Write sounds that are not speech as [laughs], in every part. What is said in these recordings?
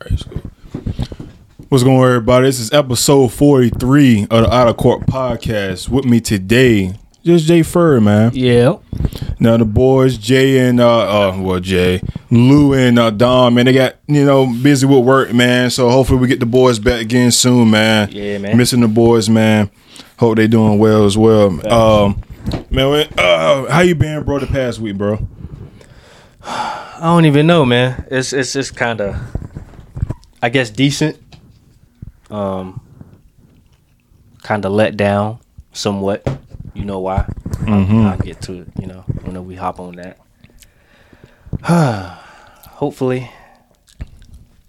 What's going on, everybody? This is episode 43 of the Outer Court podcast. With me today, just Jay Furr, man. Yeah. Now the boys, Jay and uh, uh well Jay, Lou and uh, Dom, man, they got you know busy with work, man. So hopefully we get the boys back again soon, man. Yeah, man. Missing the boys, man. Hope they doing well as well. Um, man, uh, how you been, bro? The past week, bro. I don't even know, man. It's it's just kind of, I guess, decent. Um, kind of let down somewhat. You know why? I'll, I'll get to it. You know, when we hop on that. [sighs] Hopefully,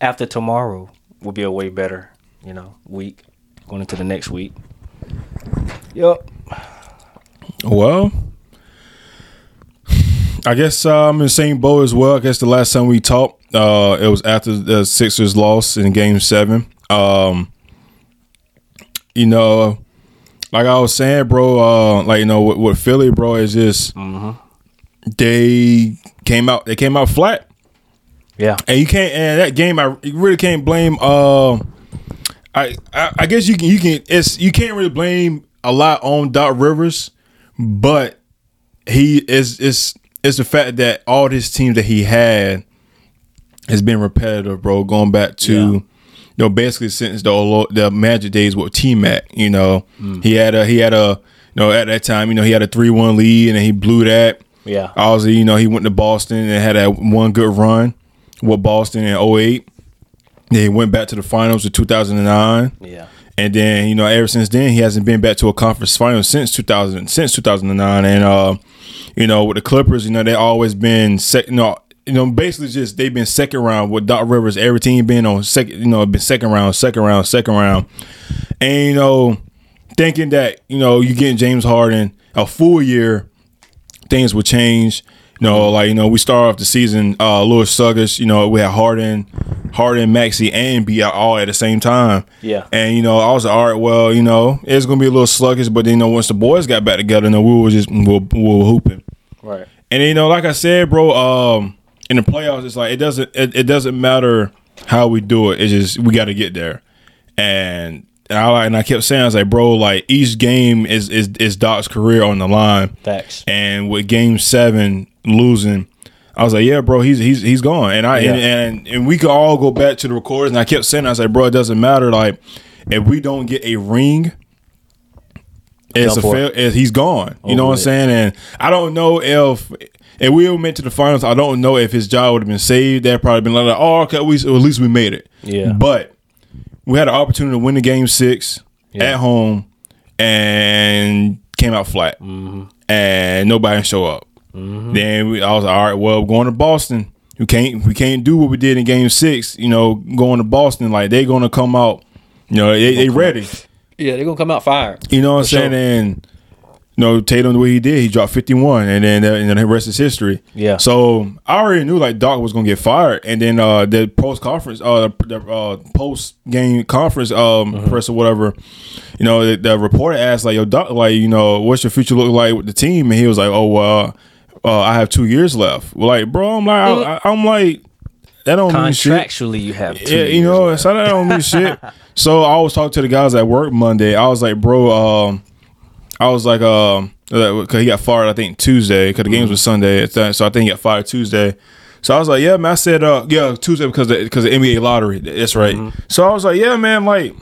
after tomorrow we'll be a way better. You know, week going into the next week. Yup. Well, I guess uh, I'm in the same boat as well. I guess the last time we talked, uh, it was after the Sixers lost in Game Seven. Um, you know, like I was saying, bro, uh, like you know, with, with Philly, bro, is just they came out, they came out flat, Yeah. and you can't. And that game, I you really can't blame. Uh, I, I I guess you can you can it's you can't really blame a lot on Doc Rivers, but he is is it's the fact that all his teams that he had has been repetitive, bro. Going back to Yeah. you know basically since the the Magic days with T Mac, you know he had a he had a you know at that time you know he had a three one lead and then he blew that. Yeah. Obviously, you know, he went to Boston and had that one good run with Boston in 08. Then he went back to the finals in 2009. Yeah. And then, you know, ever since then, he hasn't been back to a conference final since 2000, since 2009. And, uh, you know, with the Clippers, you know, they always been, sec- you know, you know, basically just they've been second round with Doc Rivers. Every team been on second, you know, been second round, second round, second round. And, you know, thinking that, you know, you getting James Harden a full year things would change. You know, like you know, we start off the season. Uh, Lewis Suggs, you know, we had Harden, Harden, Maxey, and B all at the same time. Yeah. And you know, I was like, all right, well, you know, it's gonna be a little sluggish, but then, you know, once the boys got back together, you know, we were just we were, we were hooping. Right. And you know, like I said, bro, um, in the playoffs, it's like it doesn't it, it doesn't matter how we do it. It's just we got to get there. And and I and I kept saying, I was like, bro, like each game is is is Doc's career on the line. Facts. And with Game Seven losing, I was like, yeah, bro, he's he's he's gone. And I Yeah. and, and and we could all go back to the recordings. And I kept saying, I was like, bro, it doesn't matter. Like if we don't get a ring. It's a fail. He's gone. You oh, know Over what I'm saying? And I don't know if if we went to the finals. I don't know if his job would have been saved. That probably been like, oh, okay, we, at least we made it. Yeah. But we had an opportunity to win the game six Yeah. at home and came out flat, Mm-hmm. and nobody show up. Then we, I was like, all right, well, we're going to Boston. We can't we can't do what we did in game six. You know, going to Boston like they're gonna come out. You know, they they ready. Yeah, they're gonna come out fired. You know what I'm For sure. saying? And you know, Tatum the way he did, he dropped 51, and then uh, and then the rest is history. Yeah. So I already knew like Doc was gonna get fired, and then uh, the post conference, uh, the uh, post game conference um Mm-hmm. press or whatever, you know, the, the reporter asked like, "Yo, Doc, like, you know, what's your future look like with the team?" And he was like, "Oh, well, uh, I have two years left." Well, like, bro, I'm like, I, I, am like, that don't mean shit. Contractually, you have two Yeah, you know, left. so that don't mean shit. [laughs] So I was talking to the guys at work Monday. I was like, bro, um, I was like, um, because he got fired, I think Tuesday, because the games was Sunday, so I think he got fired Tuesday. So I was like, yeah, man. I said, uh, yeah, Tuesday because because the NBA lottery. That's right. So I was like, yeah, man. Like,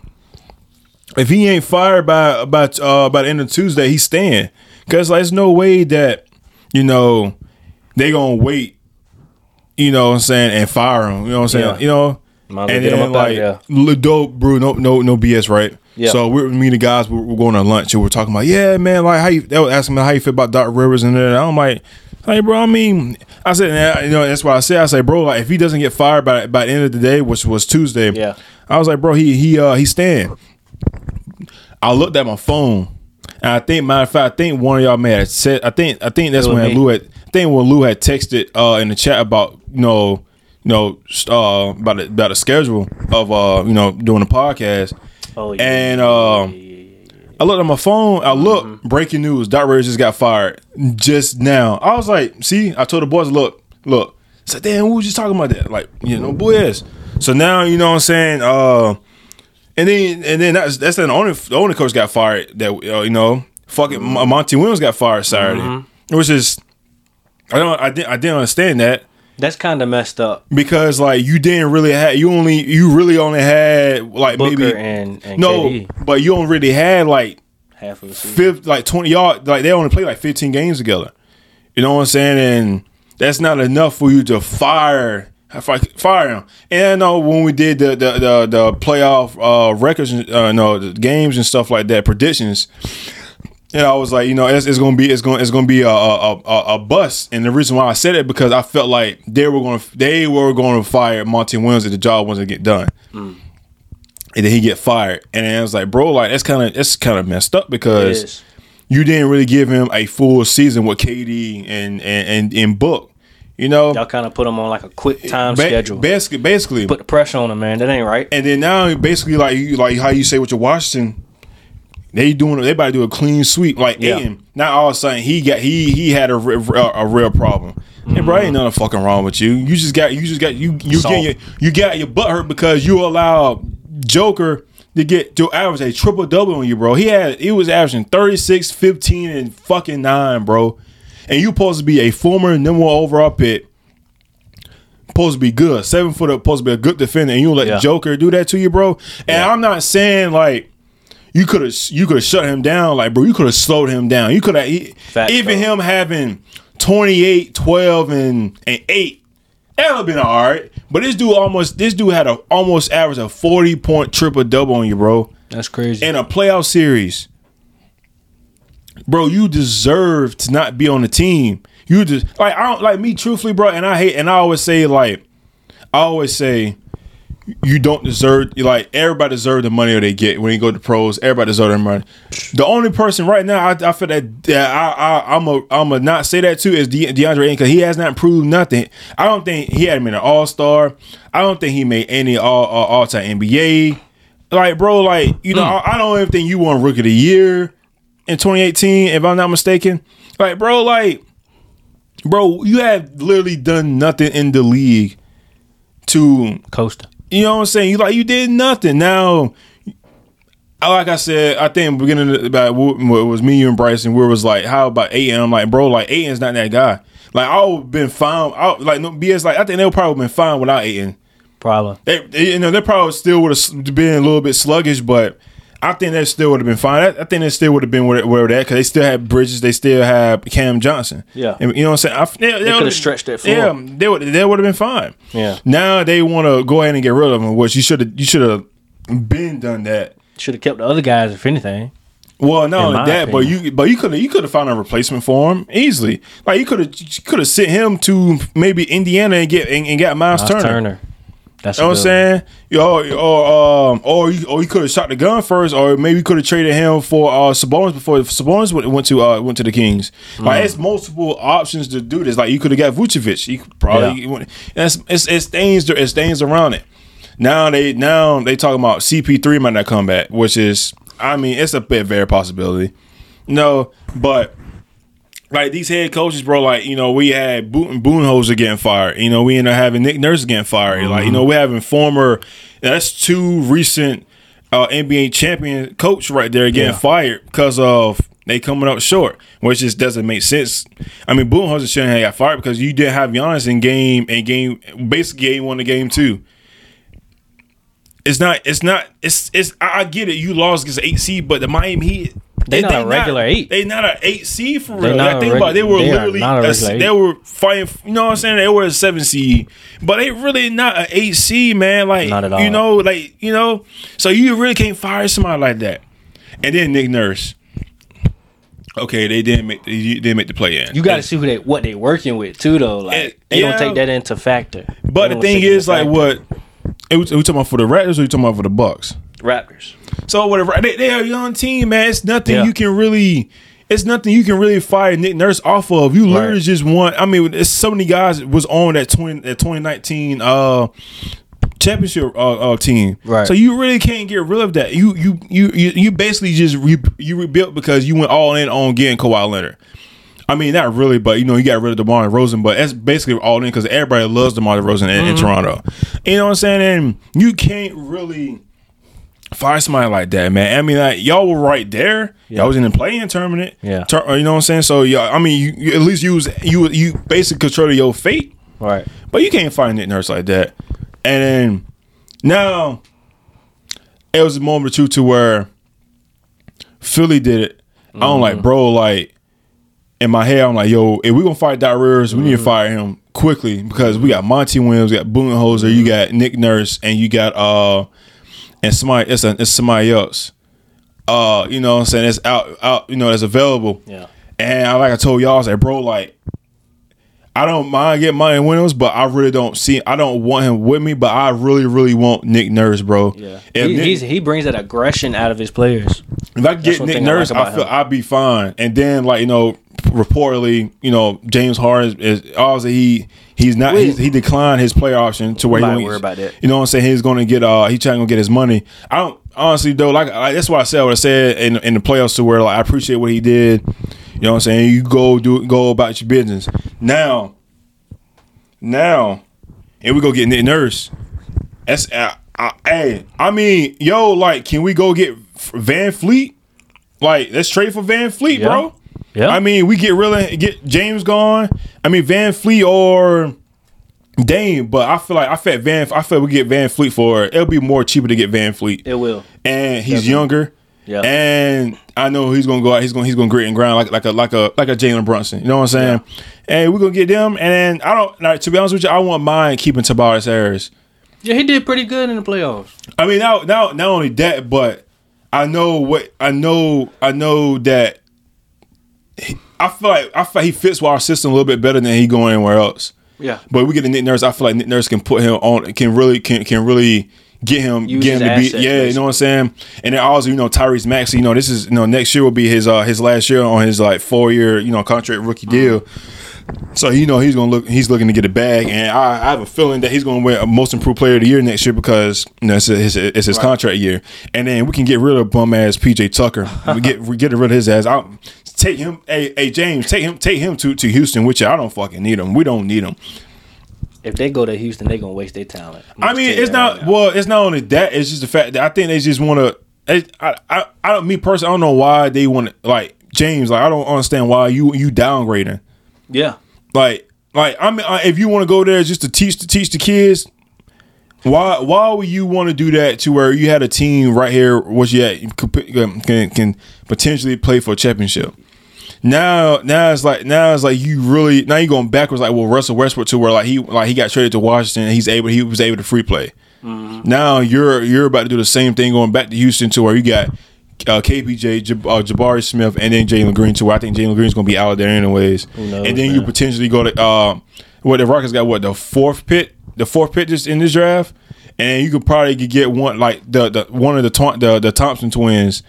if he ain't fired by by uh by the end of Tuesday, he's staying. Cause like, there's no way that you know they gonna wait. You know what I'm saying, and fire him. You know what I'm saying. Yeah. You know, Might and then like li- dope, bro. No, no, no BS, right? Yeah. So we're me and the guys we're, we're going to lunch and we're talking about, yeah, man, like how you. They was asking me how you feel about Doc Rivers and then I'm like, hey, bro. I mean, I said, you know, that's why I said, I said, bro, like if he doesn't get fired by by the end of the day, which was Tuesday, Yeah. I was like, bro, he he uh he's staying. I looked at my phone, and I think, matter of fact, I think one of y'all may have said, I think, I think that's when me. Lou had, I think when Lou had texted uh in the chat about you know, you know, uh about the, about the schedule of uh you know doing the podcast, Oh yeah. and um. I looked at my phone. I look, Mm-hmm. breaking news. Doc Rivers just got fired just now. I was like, see, I told the boys, look, look. I said, damn, who was just talking about that? Like, you know, boy, yes. So now you know what I'm saying. Uh, and then and then that's that's the only the only coach got fired that uh, you know. Fucking Monty Williams got fired Saturday, Mm-hmm. which is I don't I didn't I didn't understand that That's kind of messed up. because like you didn't really have you only you really only had like Booker maybe and, and no, KD but you only really had like half of the season. fifth, like twenty y'all like they only played like fifteen games together. You know what I'm saying? And that's not enough for you to fire fi- fire him. And I know when we did the the the, the playoff uh, records, and, uh, no the games and stuff like that, predictions. And I was like, you know, it's, it's gonna be it's gonna it's gonna be a a, a a bust. And the reason why I said it because I felt like they were gonna they were going to fire Monty Williams if the job wasn't get done hmm. and then he get fired. And I was like, bro, like that's kind of that's kind of messed up because you didn't really give him a full season with KD and and and, and Book. You know, Y'all kind of put him on like a quick time Ba- schedule. Basically, basically, put the pressure on him, man. That ain't right. and then now basically like you like how you say with your Washington. They doing they about to do a clean sweep like Yeah. Ayton. Now all of a sudden he got he he had a, a, a real problem. Hey bro, mm-hmm. ain't nothing fucking wrong with you. You just got you just got you you Soft. getting your, you got your butt hurt because you allowed Joker to get to average a triple double on you, bro. He had he was averaging 36, 15, and fucking nine, bro. And you supposed to be a former number one overall pick. Supposed to be good, seven foot supposed to be a good defender, and you let Yeah. Joker do that to you, bro. And I'm not saying like you could have you could have shut him down, like bro. You could have slowed him down. You could have even though. him having 28, 12, and and eight. That would have been all right. But this dude almost this dude had a almost average a 40 point triple double on you, bro. That's crazy. In a playoff series. Bro, you deserve to not be on the team. You just like I don't like me truthfully, bro, and I hate and I always say like I always say you don't deserve like everybody deserve the money that they get when you go to pros. Everybody deserve their money. The only person right now I, I feel that, that I, I I'm a I'm a not say that too is De, DeAndre Ayton because he has not proved nothing. I don't think he had been an All Star. I don't think he made any All uh, All, all time NBA. Like bro, like you know hmm. I, I don't even think you won Rookie of the Year in 2018 if I'm not mistaken. Like bro, like bro, you have literally done nothing in the league to Coaster. You know what I'm saying? You like you did nothing. Now, I- like I said, I think beginning of- about what was me, you, and Bryson. Where was like, how about Ayton? I'm like, bro, like Ayton's not that guy. Like I would have been fine. I, like no BS. Like I think they would probably been fine without Ayton. Problem. They, they- you know, they probably still would have been a little bit sluggish, but I think that still would have been fine. I, I think they still would have been where, where they're at because they still had Bridges. They still have Cam Johnson. Yeah. And, you know what I'm saying? I, they they coulda would've- stretched that. Yeah, they would. They would have been fine. Yeah. Now they want to go ahead and get rid of him, which you should have. You should have been done that. Should have kept the other guys, if anything. Well, not In only my that, but you but you could have you could have found a replacement for him easily. Like you could have could have sent him to maybe Indiana and get and, and got Miles, Miles Turner. Turner. That's You know what I'm saying? Yo, or um, or you, or you could have shot the gun first, or maybe you could have traded him for uh Sabonis before Sabonis went, went to uh went to the Kings. Mm. Like it's multiple options to do this. Like you could have got Vucevic. You could probably and it's it's it's things it's things around it. Now they now they talking about CP3 might not come back, which is I mean it's a bit very possibility. No, but like these head coaches, bro, like, you know, we had Boone, Budenholzer getting fired. You know, we end up having Nick Nurse getting fired. Like, you know, we're having former, that's two recent uh, NBA champion coach right there getting Yeah. fired because of they coming up short, which just doesn't make sense. I mean, Budenholzer shouldn't have got fired because you didn't have Giannis in game and game, basically game one to game two. It's not. It's not. It's. It's. I, I get it. You lost against eight seed, but the Miami Heat. They not a regular eight. They not a eight seed for They real. not Like, a think reg- about it, they were they are literally not a a- they were fighting. You know what I'm saying? They were a seven seed, but they really not an eight seed, man. Like Not at all. You know, like you know. So you really can't fire somebody like that. And then Nick Nurse. Okay, they didn't make. They didn't make the play in. You got to see who they what they working with too, though. Like Eh, they yeah. gonna take that into factor. But the thing take it is, into like, factor. what? It was, are we talking about for the Raptors or you talking about for the Bucks? Raptors. So whatever they, they are a young team, man. It's nothing Yeah. you can really. It's nothing you can really fire Nick Nurse off of. You literally Right. just want. I mean, it's so many guys was on that twenty that twenty nineteen uh championship uh, uh team. Right. So you really can't get rid of that. You you you you, you basically just re, you rebuilt because you went all in on getting Kawhi Leonard. I mean, not really, but you know, you got rid of DeMar DeRozan, but that's basically all in because everybody loves DeMar DeRozan in, in Toronto. You know what I'm saying? And you can't really find somebody like that, man. I mean, like y'all were right there. Y'all was in the playing tournament. Yeah. Tur- you know what I'm saying? So yeah, I mean, you, you at least use you you basically control your fate. Right. But you can't find Nick Nurse like that. And then now it was a moment or two to where Philly did it. I don't like, mm-hmm. bro, like in my head, I'm like, yo, if we gonna fight Rivers, we need to mm-hmm. fire him quickly because we got Monty Williams, we got Budenholzer, you mm-hmm. got Nick Nurse, and you got uh and somebody it's a, it's somebody else. Uh, you know what I'm saying? It's out out, you know, that's available. Yeah. And I like I told y'all, I was like, bro, like I don't mind getting Mike Williams, but I really don't see. I don't want him with me, but I really, really want Nick Nurse, bro. Yeah. He, Nick- he's, he brings that aggression out of his players. if I get Nick thing I like Nurse, I, feel him. I'd be fine. And then, like you know, reportedly, you know, James Harden is, is obviously he he's not he's, he declined his player option to where he worry about that. You know what I'm saying? He's going to get uh he's trying to get his money. I don't honestly though like, like that's what I said. What I said in in the playoffs to where like I appreciate what he did. You know what I'm saying? You go do go about your business now. Now, and we go get Nick Nurse. That's uh, uh, hey, I mean, yo, like, can we go get VanVleet? Like, let's trade for VanVleet, Yeah. bro. Yeah. I mean, we get really get James gone. I mean, VanVleet or Dame, but I feel like I feel Van. I feel we get VanVleet for it'll be more cheaper to get VanVleet, It will. and he's Definitely. younger. Yeah. And I know he's gonna go out. He's gonna he's gonna grit and grind like like a like a like a Jalen Brunson. You know what I'm saying? And we're gonna get them. And then I don't. Like, to be honest with you, I want mine keeping Tobias Harris. Yeah, he did pretty good in the playoffs. I mean, now, now, not only that, but I know what I know. I know that he- I feel like I feel like he fits with our system a little bit better than he going anywhere else. Yeah. But we get a Nick Nurse. I feel like Nick Nurse can put him on. Can really can can really get him Use get him to be yeah. You know what I'm saying? And then also you know Tyrese Maxey. You know this is you know next year will be his uh his last year on his like four year you know contract rookie deal. So you know he's gonna look. He's looking to get a bag, and I, I have a feeling that he's gonna win a most improved player of the year next year because you know it's his, it's his contract year, and then we can get rid of bum ass PJ Tucker. [laughs] we get we get rid of his ass. I'll take him. Hey, hey James, take him take him to to Houston, which I don't fucking need him. We don't need him. If they go to Houston, they gonna waste their talent. I mean, it's not right well. It's not only that. It's just the fact that I think they just want to. I, I I don't. Me personally, I don't know why they want to like James. Like I don't understand why you you downgrading. Yeah. Like, like I mean, if you want to go there just to teach to teach the kids, why why would you want to do that to where you had a team right here, what you can, can can potentially play for a championship? Now, now it's like now it's like you really now you're going backwards. Like well, Russell Westbrook to where like he like he got traded to Washington. And he's able he was able to free play. Now you're you're about to do the same thing going back to Houston to where you got uh, KPJ, Jab- uh, Jabari Smith, and then Jalen Green to where I think Jalen Green's gonna be out there anyways. knows, and then you potentially go to uh, what the Rockets got what the fourth pit, the fourth pick just in this draft, and you could probably get one like the, the one of the the the Thompson twins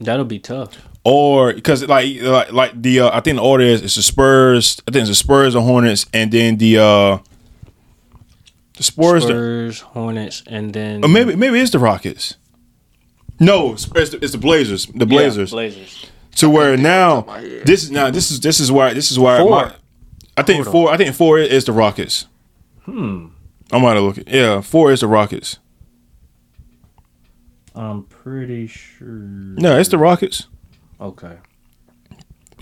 That'll be tough. Or because like like like the uh, I think the order is it's the Spurs. I think it's the Spurs, the Hornets, and then the uh the Spurs. the- Hornets, and then or maybe maybe it's the Rockets. No, it's it's the, it's the Blazers. The Yeah, Blazers. Blazers. to where now this is now this is this is why this is why Four. my- I think four. I think four is the Rockets. Hmm. I'm gonna look. Yeah, four is the Rockets. I'm pretty sure. No, it's the Rockets. Okay.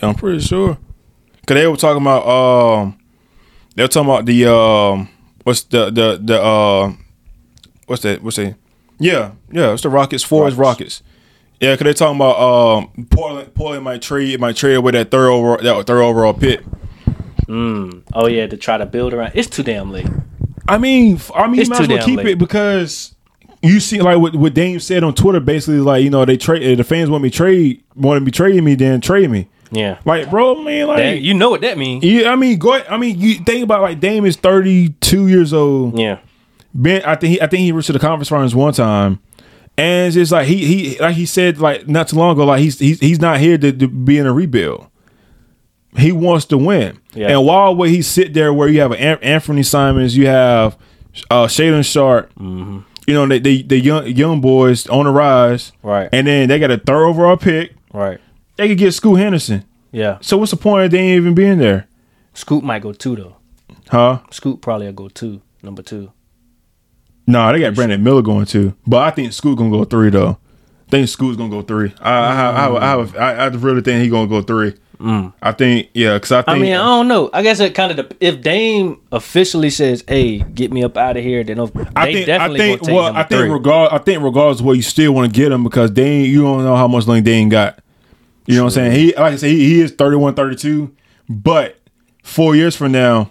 I'm pretty sure. Cause they were talking about um, they were talking about the um, what's the the the uh, what's that? What's that? Yeah, yeah, it's the Rockets. Four is Rockets. Yeah, cause they talking about um, Portland. Portland might trade might trade with that third overall that third overall pick. Mm. Oh yeah, to try to build around. It's too damn late. I mean, I mean, It's you might as well keep late. it because you see, like what, what Dame said on Twitter, basically, like you know, they trade the fans want me trade, want to be trading me, then trade me. Yeah. Like, bro, man, like, you know what that means. yeah, I mean, go. ahead- I mean, you think about like Dame is thirty two years old. Yeah. Ben, I think he, I think he reached to the conference finals one time, and it's just like he he like he said like not too long ago, like he's he's he's not here to, to be in a rebuild. He wants to win, Yeah. and while where he sit there, where you have An- Anthony Simons, you have uh, Shaedon Sharpe, Mm-hmm. You know, they, they the young young boys on the rise, Right. And then they got a third overall pick. Right. They could get Scoot Henderson. Yeah. So what's the point of Dame even being there? Scoot might go two though. Huh? Scoot probably will go two, number two. No, they got Brandon Miller going too, but I think Scoot gonna go three though. I think Scoot's gonna go three. I I I, I, I, I really think he gonna go three. I think yeah, because I think I mean, I don't know. I guess it kind of if Dame officially says, "Hey, get me up out of here," then they I think I definitely think take well I think regard I think regardless of what you still want to get him because Dame you don't know how much longer Dame got. You know what I'm saying? He like I say, he, he is 31, 32, but four years from now,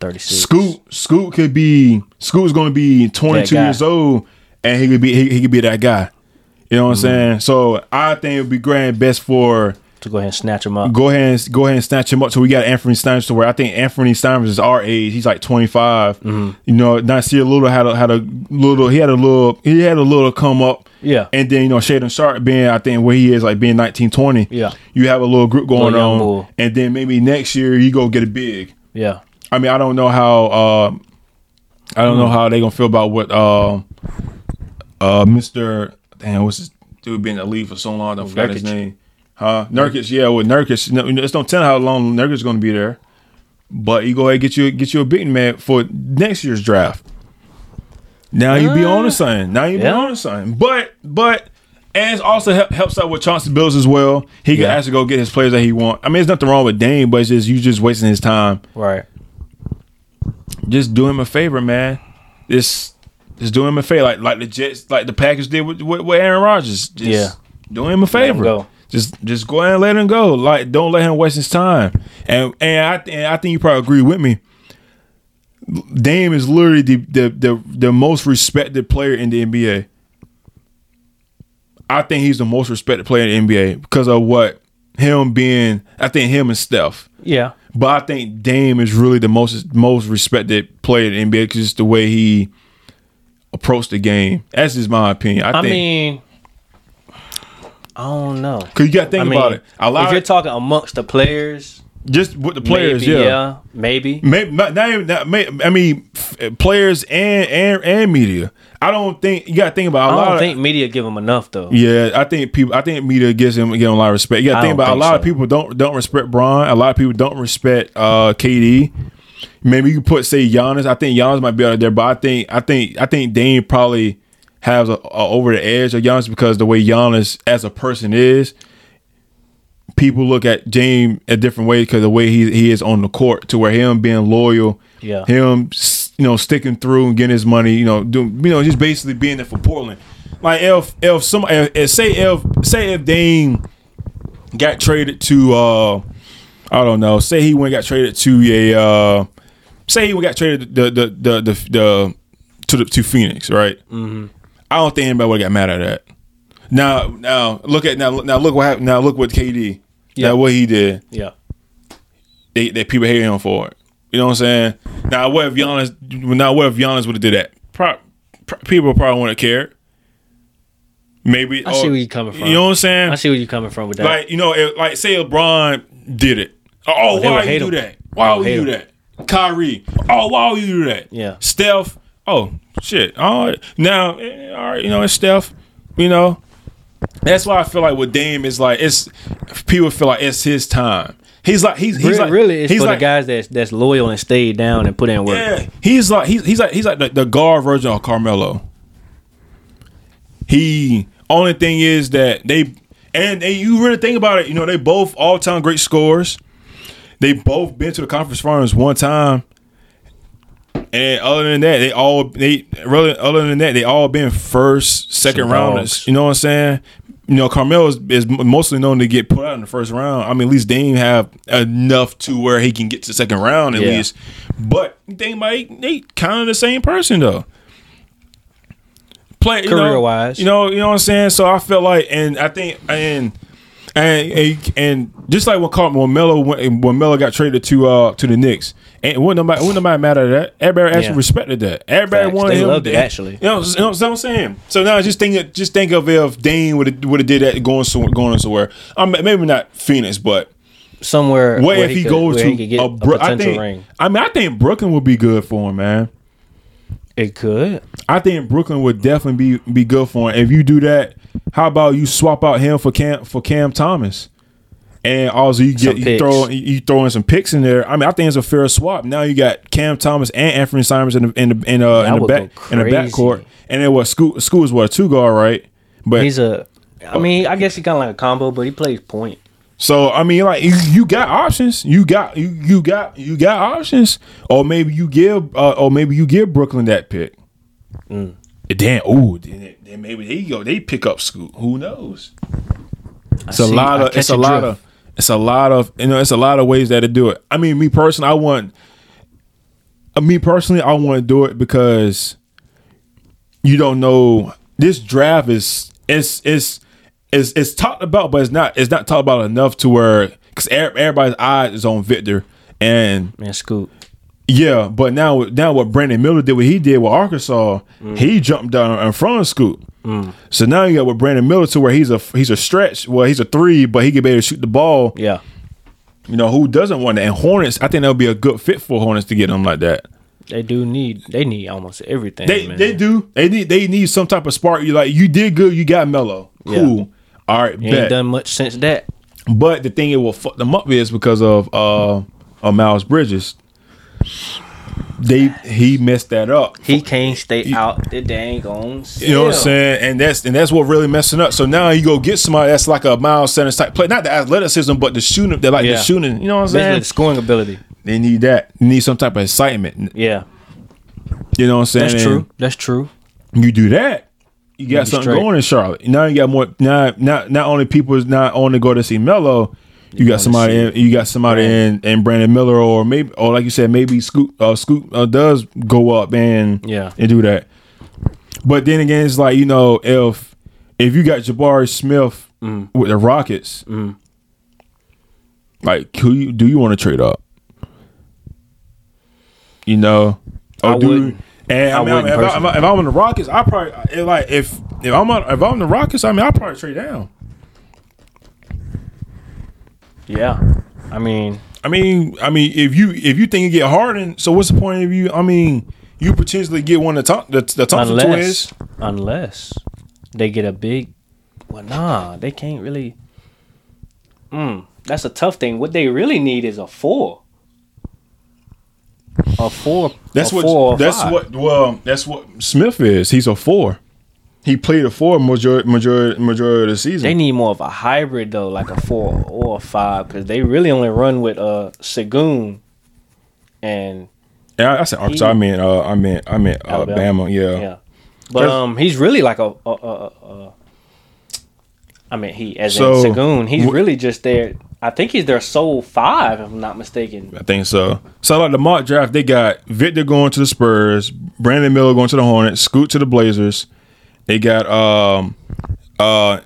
Thirty-six. Scoot Scoot could be Scoot's going to be 22 years old and he could be he, he could be that guy. You know what Mm-hmm. I'm saying? So I think it would be grand best for to go ahead and snatch him up. go ahead and go ahead and snatch him up. So we got Anthony Steiners to where I think Anthony Steiners is our age. He's like 25. Mm-hmm. You know, Nassir Little had a had a little he had a little he had a little come up. Yeah. And then you know Shaedon Sharpe being I think where he is like being 19, 20. Yeah. You have a little group going Little on. bull. And then maybe next year you go get a big. Yeah. I mean, I don't know how uh, I don't Hmm. know how they gonna feel about what uh, uh, Mr. Damn, what's his dude been in the league for so long? I don't forget his name. Huh? Nurkic, yeah, with Nurkic, no, it's don't tell how long Nurkic's gonna be there. But you go ahead and get you get you a big man for next year's draft. Now you be Uh, on to something. Now you be yeah. on to something. But but and it also help, helps out with Chauncey Bills as well. He can Yeah. actually go get his players that he want. I mean, there's nothing wrong with Dame, but it's just you just wasting his time Right. just do him a favor, man. Just just do him a favor, like like the Jets, like the Packers did with with, with Aaron Rodgers. Just Yeah. do him a favor. go. Just just go ahead and let him go. Like don't let him waste his time. And and I and I think you probably agree with me. Dame is literally the the the, the most respected player in the NBA. I think he's the most respected player in the NBA because of what him being. I think him and Steph. Yeah. But I think Dame is really the most most respected player in the NBA because it's the way he approached the game. That's just my opinion. I, I think mean, I don't know. because you got to think I mean, about it. A lot if you're talking amongst the players, just with the players, maybe, yeah. maybe. Maybe not, not even not, may, I mean, f- players and and and media. I don't think you got to think about a I lot. don't of, think media give them enough though. Yeah, I think people. I think media gives him him a lot of respect. You got to think about a think lot of people don't don't respect Bron. A lot of people don't respect uh, KD. Maybe you could put say Giannis. I think Giannis might be out there, but I think I think I think Dame probably has a, a over the edge of Giannis because the way Giannis as a person is. People look at James a different way because the way he he is on the court to where him being loyal, Yeah. him you know sticking through and getting his money, you know, doing you know just basically being there for Portland. Like if if some if, say if say if Dame got traded to uh I don't know, say he went got traded to a uh say he went got traded the the the the, the to the to Phoenix, right? Mm-hmm. I don't think anybody would have got mad at that. Now now look at now now look what happened now look what KD Yeah. now what he did Yeah. they, they people hate him for it. You know what I'm saying? Now what if Giannis? Now what if Giannis would have did that? Pro, pro- people probably wouldn't have cared. Maybe I see where you're coming from. You know what I'm saying? I see where you're coming from with that. Like you know, if, like say LeBron did it. Oh, oh they why would you do him. that? Why would you do that? Kyrie. Oh, why would you do that? Yeah. Steph. Oh shit. All right. Now, eh, all right. You know, it's Steph. You know, that's why I feel like with Dame is like it's people feel like it's his time. He's like he's he's really, like really, it's he's for like the guys that's that's loyal and stayed down and put in work. yeah, he's like he's he's like he's like the, the guard version of Carmelo. He only thing is that they and, and you really think about it, you know, they both all time great scorers. They both been to the conference finals one time. And other than that, they all they really other than that, they all been first, second Some rounders. dogs. You know what I'm saying? You know, Carmelo is, is mostly known to get put out in the first round. I mean, at least Dame have enough to where he can get to the second round at Yeah. least. But you might they kind of the same person though. Play you know- Career-wise. you know, you know what I'm saying. So I felt like, and I think, and and and, and just like when Car- when Melo went, when Melo got traded to uh to the Knicks, and wouldn't nobody wouldn't nobody that. Everybody actually Yeah. respected that. Everybody Facts. wanted They him. loved it, actually. You know, you know what I'm saying. So now just think just think of if Dame would have would have did that going somewhere going somewhere. Um, maybe not Phoenix, but Somewhere what where if he, could- goes to he a, Bro- I think, ring. I mean, I think Brooklyn would be good for him, man. It could. I think Brooklyn would definitely be be good for him. If you do that, how about you swap out him for Cam for Cam Thomas? and also you get you throw you throw in some picks in there. I mean, I think it's a fair swap. Now you got Cam Thomas and Anthony Simons in the in the in, uh, in the back in the back crazy. court, and then what? School school is what a two guard, right? But He's a. I mean, I guess he kind of like a combo, but he plays point. So I mean, like you, you got options. You got you you got you got options, or maybe you give, uh, or maybe you give Brooklyn that pick. Mm. Then oh, then, then maybe they go they pick up Scoot. Who knows? It's a see- lot of it's a a lot of it's a lot of you know it's a lot of ways that to do it. I mean, me personally, I want. Uh, me personally, I want to do it because you don't know this draft is it's it's it's it's talked about, but it's not it's not talked about enough to where because everybody's eye is on Victor and Man, Scoot. Yeah, but now now what Brandon Miller did, what he did with Arkansas, he jumped down in front of Scoot. So now you got with Brandon Miller to where he's a he's a stretch, well he's a three, but he can better shoot the ball. Yeah. You know who doesn't want that? And Hornets, I think that would be a good fit for Hornets to get them like that. They do need. They need almost everything. They man. they do they need they need some type of spark. You like you did good, you got Yeah. cool. All right, bet. ain't done much since that. But the thing it will fuck them up is because of uh, uh Miles Bridges. They he messed that up. He can't stay out the dang on. You know what I'm saying? And that's and that's what really messing up. So now you go get somebody that's like a Miles Sanders type play, not the athleticism, but the shooting. They like Yeah. the shooting. You know what I'm Basically, saying? the scoring ability. They need that. They need some type of excitement. Yeah, You know what I'm saying? that's And true. That's true. You do that, you got something straight. going in Charlotte. Now you got more. Now not not only people is not only go to see Melo. You got somebody. In, you got somebody in, in Brandon Miller, or maybe, or like you said, maybe Scoop. Uh, Scoot uh, does go up and Yeah. and do that. But then again, it's like you know, if if you got Jabari Smith Mm. with the Rockets, like who you, do you want to trade up? You know, or I do wouldn't. and I, I mean, if, I, if, I, if I'm in the Rockets, I probably if, like if if I'm on, if I'm in the Rockets, I mean, I probably trade down. Yeah, I mean, I mean, I mean, if you if you think you get Harden, so what's the point of you? I mean, you potentially get one of the Thom- the, the Thompson unless twins. unless they get a big, well, nah, they can't really. Mm, that's a tough thing. What they really need is a four. A four. That's a what. Four that's five. what. Well, that's what Smith is. He's a four. He played a four majority majority majority of the season. They need more of a hybrid though, like a four or a five, because they really only run with uh Sengun and yeah, I, I said Arkansas. I mean, uh, I mean, I mean, Alabama. Alabama. Yeah. yeah. But um, he's really like a, a, a, a I mean, he as So, in Sengun, he's really just there. I think he's their sole five, if I'm not mistaken. I think so. So like the mock draft, they got Victor going to the Spurs, Brandon Miller going to the Hornets, Scoot to the Blazers. They got um uh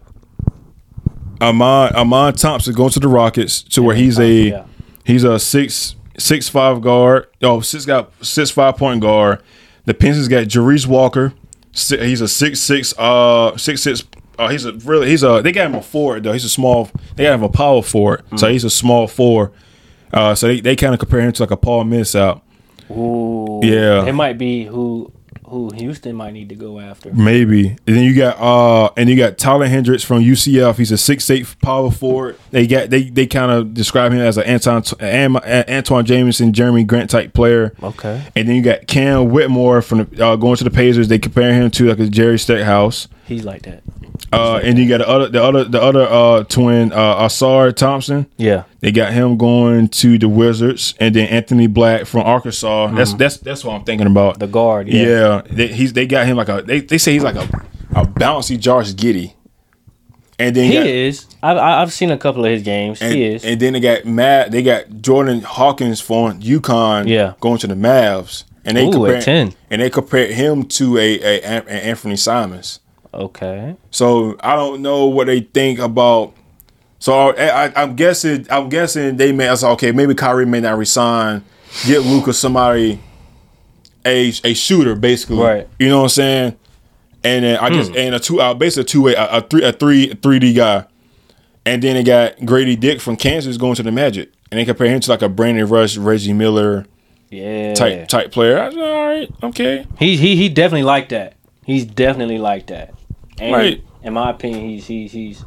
Amen Amen Thompson going to the Rockets to where he's a Yeah. he's a six six five guard. Oh, six got six five point guard. The Pistons got Jarace Walker. He's a six six uh six six. Uh, he's a really he's a they got him a forward though. He's a small. They got him a power forward, so he's a small four. Uh, so they, they kind of compare him to like a Paul Millsap. Ooh, Yeah. it might be who who Houston might need to go after. Maybe. And then you got uh and you got Taylor Hendricks from UCF. He's a six eight power forward. They got they they kind of describe him as an Anton Antawn Jamison, Jerami Grant type player. Okay, And then you got Cam Whitmore from the, uh, going to the Pacers. They compare him to like a Jerry Stackhouse. He's like that. Uh, and you got the other the other the other uh twin uh Ausar Thompson. Yeah, They got him going to the Wizards, and then Anthony Black from Arkansas. That's that's that's what I'm thinking about. the guard. Yeah, Yeah, they, he's they got him like a they, they say he's like a, a bouncy Josh Giddey, and then he got, is. I've I- I've seen a couple of his games. and, he is. and then they got Matt they got Jordan Hawkins from UConn Yeah. going to the Mavs, and they Ooh, compare at 10. and they compared him to a, a, an Anthony Simons. Okay, So I don't know what they think about. So I, I, I'm guessing. I'm guessing they may. I said, okay, maybe Kyrie may not resign. Get Luka somebody, a a shooter basically. Right. Hmm. You know what I'm saying? And then I guess and a two out basically a two way a, a three a three three D guy. And then they got Gradey Dick from Kansas going to the Magic, and they compare him to like a Brandon Rush, Reggie Miller yeah. type type player. I said, all right, okay. He he he definitely like that. He's definitely like that. And Right. in my opinion, he's he's he's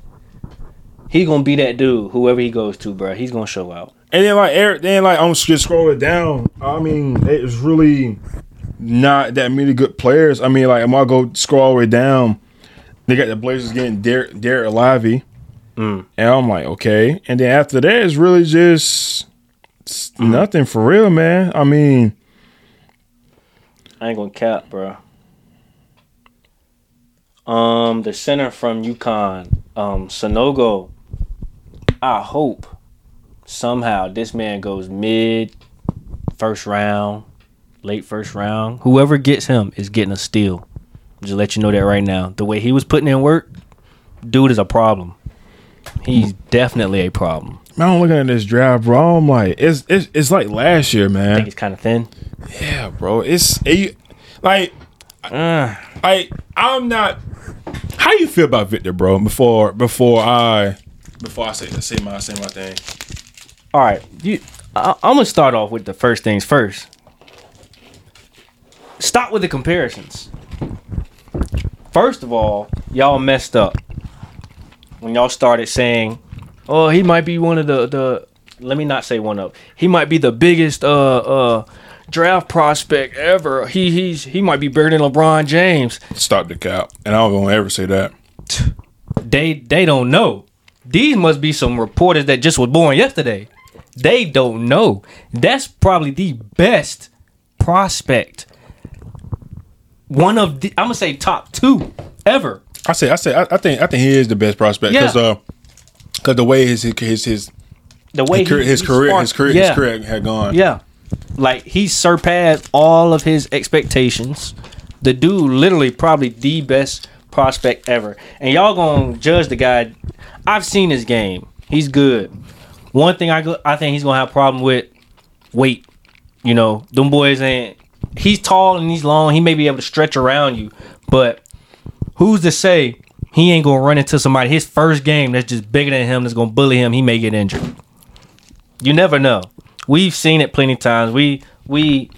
he gonna be that dude. Whoever he goes to, bro, he's gonna show out. And then like Eric, then like I'm just scrolling down. I mean, it's really not that many good players. I mean, like I'm gonna go scroll all the way down. They got the Blazers getting Dereck Dereck Lively, mm. and I'm like, okay. And then after that, it's really just it's mm-hmm. nothing for real, man. I mean, I ain't gonna cap, bro. Um, the center from UConn, um, Sanogo. I hope somehow this man goes mid, first round, late first round. Whoever gets him is getting a steal. Just let you know that right now. The way he was putting in work, dude is a problem. He's definitely a problem. man, I'm looking at this draft, bro. I'm like, it's it's it's like last year, man. I think it's kind of thin. Yeah, bro. It's it, like Uh, I I'm not. How you feel about Victor, bro? Before before I before I say say my say my thing. All right, you. I, I'm gonna start off with the first things first. Stop with the comparisons. First of all, y'all messed up when y'all started saying, "Oh, he might be one of the the." Let me not say one of. He might be the biggest uh uh draft prospect ever. He he's he might be bigger than LeBron James. Stop the cap, and I don't gonna ever say that. they they don't know. These must be some reporters that just was born yesterday. They don't know. That's probably the best prospect. One of the I'm gonna say top two ever. I say I say I, I think I think he is the best prospect because Yeah. uh because the way his his his The way his, career, he- his he career sparked- his career yeah, his career had gone. Yeah, like he surpassed all of his expectations. The dude, literally, probably the best prospect ever. And y'all gonna judge the guy. I've seen his game. He's good. One thing I go, I think he's gonna have a problem with weight. You know, them boys ain't. He's tall and he's long. He may be able to stretch around you, but who's to say he ain't gonna run into somebody his first game that's just bigger than him that's gonna bully him? He may get injured. You never know. We've seen it plenty of times. We we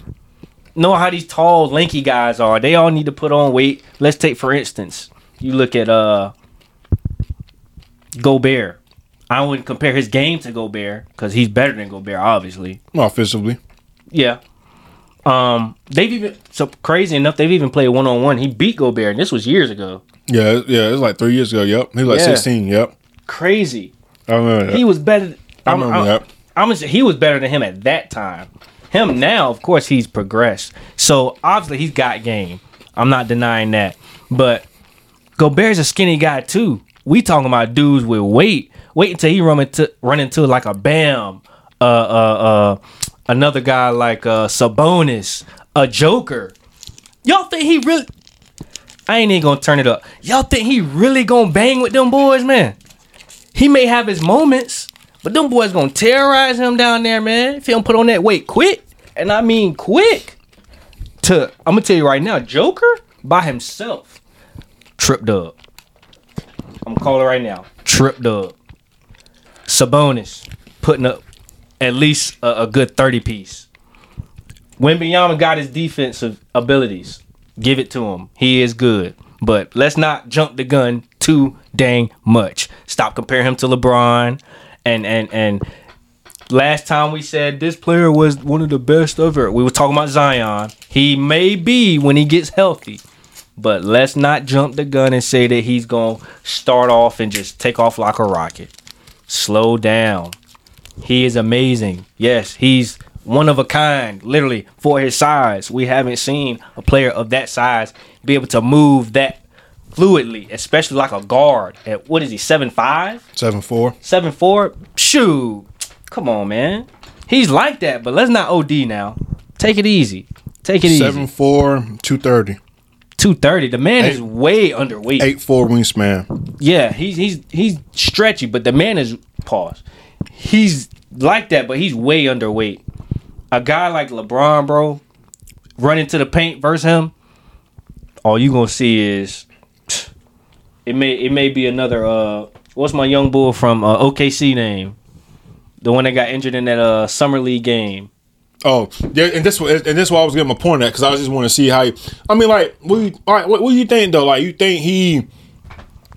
know how these tall, lanky guys are. They all need to put on weight. Let's take for instance, you look at uh Gobert. I wouldn't compare his game to Gobert because he's better than Gobert, obviously. offensively. Yeah. Um, they've even so crazy enough. They've even played one on one. He beat Gobert, and this was years ago. Yeah, yeah, it was like three years ago. Yep, he was like Yeah. sixteen. Yep, Crazy. I remember that. He was better. I I'm, remember I'm, that. I'm he was better than him at that time. Him now, of course, he's progressed. So obviously he's got game. I'm not denying that. But Gobert's a skinny guy too. We talking about dudes with weight. Wait until he run into run into like a Bam, uh, uh, uh, another guy like uh, Sabonis, a Joker. Y'all think he really? I ain't even gonna turn it up. Y'all think he really gonna bang with them boys, man? He may have his moments, but them boys gonna terrorize him down there, man. If he don't put on that weight quick, and I mean quick. To I'm gonna tell you right now, Joker by himself, tripped up. I'm gonna call it right now, tripped up. Sabonis putting up at least a, a good 30 piece. Wembanyama got his defensive abilities. Give it to him. He is good. But let's not jump the gun too dang much. Stop comparing him to LeBron. And and and last time we said this player was one of the best ever. We were talking about Zion. He may be when he gets healthy. But let's not jump the gun and say that he's going to start off and just take off like a rocket. Slow down. He is amazing. Yes, he's one of a kind, literally for his size. We haven't seen a player of that size be able to move that fluidly, especially like a guard. At what is he, seven five, Seven four. seven four? Shoot, come on, man. He's like that, but let's not OD now. Take it easy. Take it Seven easy. four, two thirty. Two thirty. The man is way underweight. Eight four wingspan. Yeah, he's he's he's stretchy, but the man is pause. He's like that, but he's way underweight. A guy like LeBron, bro, run into the paint versus him. All you gonna see is it may it may be another uh what's my young bull from uh, OKC name, the one that got injured in that uh summer league game. Oh, yeah, and this and this is why I was getting my point at because I just want to see how. He, I mean, like, what you, what, what do you think though? Like, you think he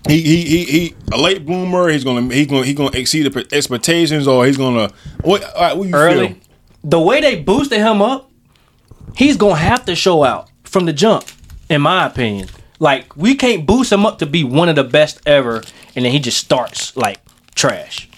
he he he, he a late bloomer. He's gonna he's gonna he's gonna exceed the expectations, or he's gonna what? Right, what you early. feel? The way they boosted him up, he's gonna have to show out from the jump, in my opinion. Like we can't boost him up to be one of the best ever, and then he just starts like trash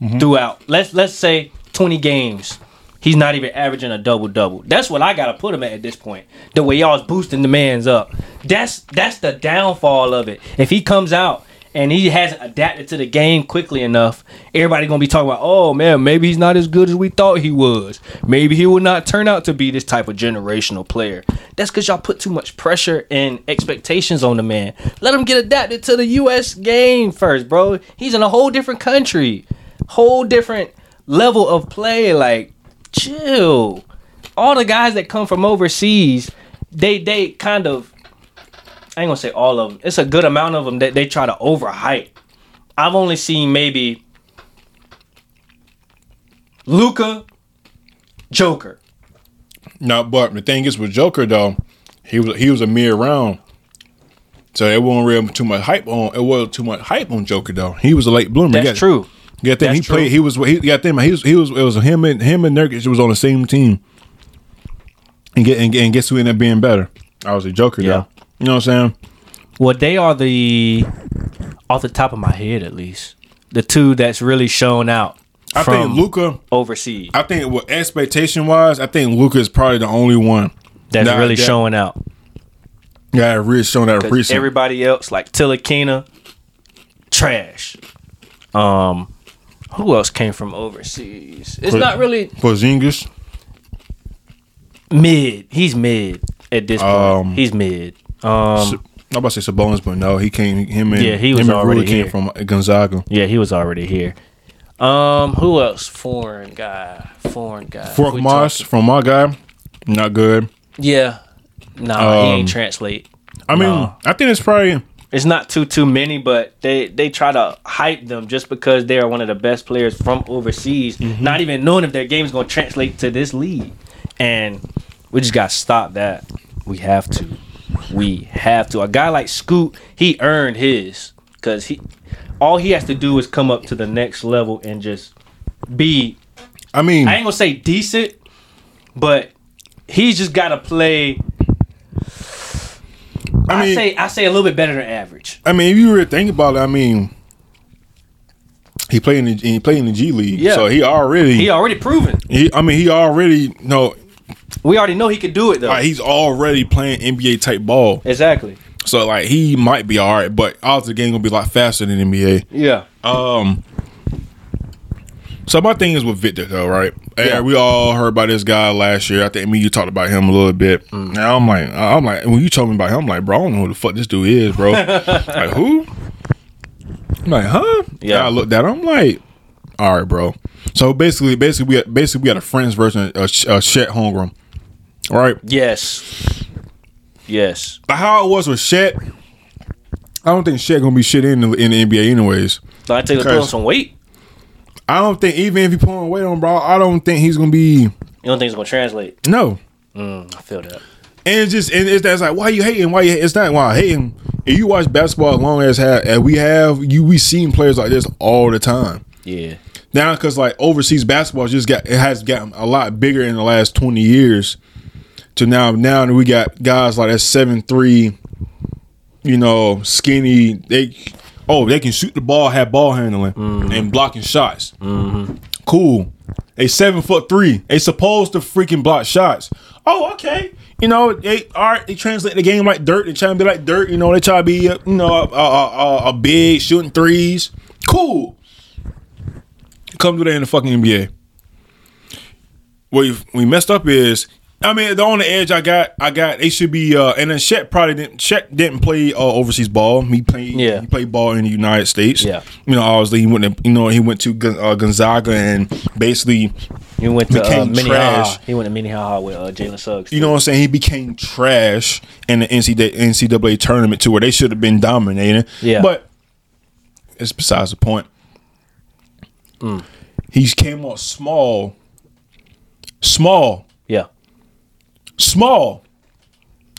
mm-hmm. throughout. Let's let's say twenty games. He's not even averaging a double double. That's what I gotta put him at at this point. The way y'all's boosting the man's up. That's that's the downfall of it. If he comes out and he hasn't adapted to the game quickly enough, everybody gonna be talking about, oh man, maybe he's not as good as we thought he was. Maybe he will not turn out to be this type of generational player. That's because y'all put too much pressure and expectations on the man. Let him get adapted to the U.S. game first, bro. He's in a whole different country, whole different level of play. Like, chill. All the guys that come from overseas, they they kind of I ain't gonna say all of them. It's a good amount of them that they try to overhype. I've only seen maybe Luka, Joker. No, but the thing is with Joker though, he was he was a mere round. So it wasn't real too much hype on it wasn't too much hype on Joker though. He was a late bloomer. That's got- true. Got them. That's He played. He was. He got them. He was. He was. It was him and him and Nurkic was on the same team. And get and, and guess who ended up being better? I was a Joker. Yeah. though. You know what I'm saying? Well, they are the off the top of my head at least the two that's really shown out I think Luka. overseas. I think what expectation wise, I think Luka is probably the only one That's that- really that- showing out. Yeah, really that 'Cause recent. Everybody else, like Ntilikina, trash. Um, who else came from overseas? It's Put- not really Porzingis. mid. He's mid at this point. Um, He's mid. Um, I'm about to say Sabonis, but no, he came. Him and Yeah, he was already Rui came here. from Gonzaga. yeah, he was already here. Um, who else? Foreign guy. Foreign guy. Fork Moss from my guy, not good. Yeah. Nah, he Um, ain't translate. I mean, No. I think it's probably It's not too too many, but they they try to hype them just because they are one of the best players from overseas, Mm-hmm. not even knowing if their game is going to translate to this league. And we just got to stop that. We have to. We have to. A guy like Scoot, he earned his because he all he has to do is come up to the next level and just be I mean, I ain't gonna say decent, but he's just got to play. I I, mean, say I say a little bit better than average. I mean, if you really think about it, I mean, he played in the he played in the G League, Yeah. so he already He already proven. he, I mean, he already no, We already know he could do it though. like, he's already playing NBA type ball. exactly. So like he might be all right, but odds the game gonna be a lot faster than NBA. Yeah. Um. So my thing is with Victor though, right? And Yeah. we all heard about this guy last year. I think me you talked about him a little bit. Mm. Now I'm like, I'm like, when you told me about him, I'm like, bro, I don't know who the fuck this dude is, bro. [laughs] like who? I'm like, huh? Yeah. And I looked at him. I'm like, all right, bro. So basically, basically, we had, basically we had a friends version of Sh- uh, Chet Holmgren, right? Yes. Yes. But how it was with Chet, I don't think Chet gonna be shit in the, in the NBA anyways. So I take put on some weight. I don't think even if he put on weight on, bro, I don't think he's gonna be You don't think it's gonna translate? no. Mm, I feel that. And it's just and it's that's like why you hating? Why you it's not why I hating. If you watch basketball as long as have as we have, you we seen players like this all the time. Yeah. Now because like overseas basketball just got it has gotten a lot bigger in the last twenty years. To now now we got guys like that seven three, you know, skinny. They oh they can shoot the ball, have ball handling, and blocking shots. Cool. A seven foot three. They supposed to freaking block shots. Oh, okay. You know, they all right. They translate the game like Dirk. They try to be like Dirk. You know, they try to be uh, you know a, a, a, a big shooting threes. Cool. Come do that in the fucking NBA. What we messed up is, I mean, the only edge I got, I got. They should be, uh, and then Shaq probably didn't. Shaq didn't play uh, overseas ball. He played, Yeah. he played ball in the United States. Yeah. you know, obviously he went, to, you know, he went to uh, Gonzaga and basically, He went to uh, Became Minnehaha. trash. He went to Minnehaha with uh, Jalen Suggs. you know what I'm saying. He became trash in the NCAA, NCAA tournament to where they should have been dominating. Yeah. but it's besides the point. Mm. He came out small, small. Small,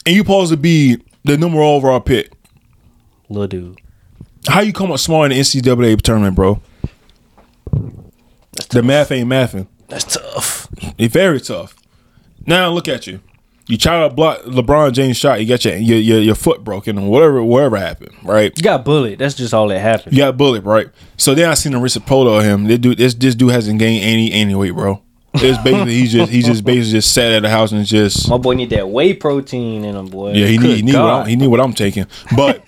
and you supposed to be the number one overall pick. Little dude. How you come up small in the NCAA tournament, bro? The math ain't mathing. That's tough. It's very tough. Now look at you. You try to block LeBron James shot. You got your your your, your foot broken or whatever whatever happened, right? You got bullied. That's just all that happened. You got bullied, right? So then I seen a recent photo of him. This dude, this this dude hasn't gained any any weight, bro. It's basically he just he just basically just sat at the house and just My boy need that whey protein in him, boy. yeah he Good need he need what I'm, he need what I'm taking, but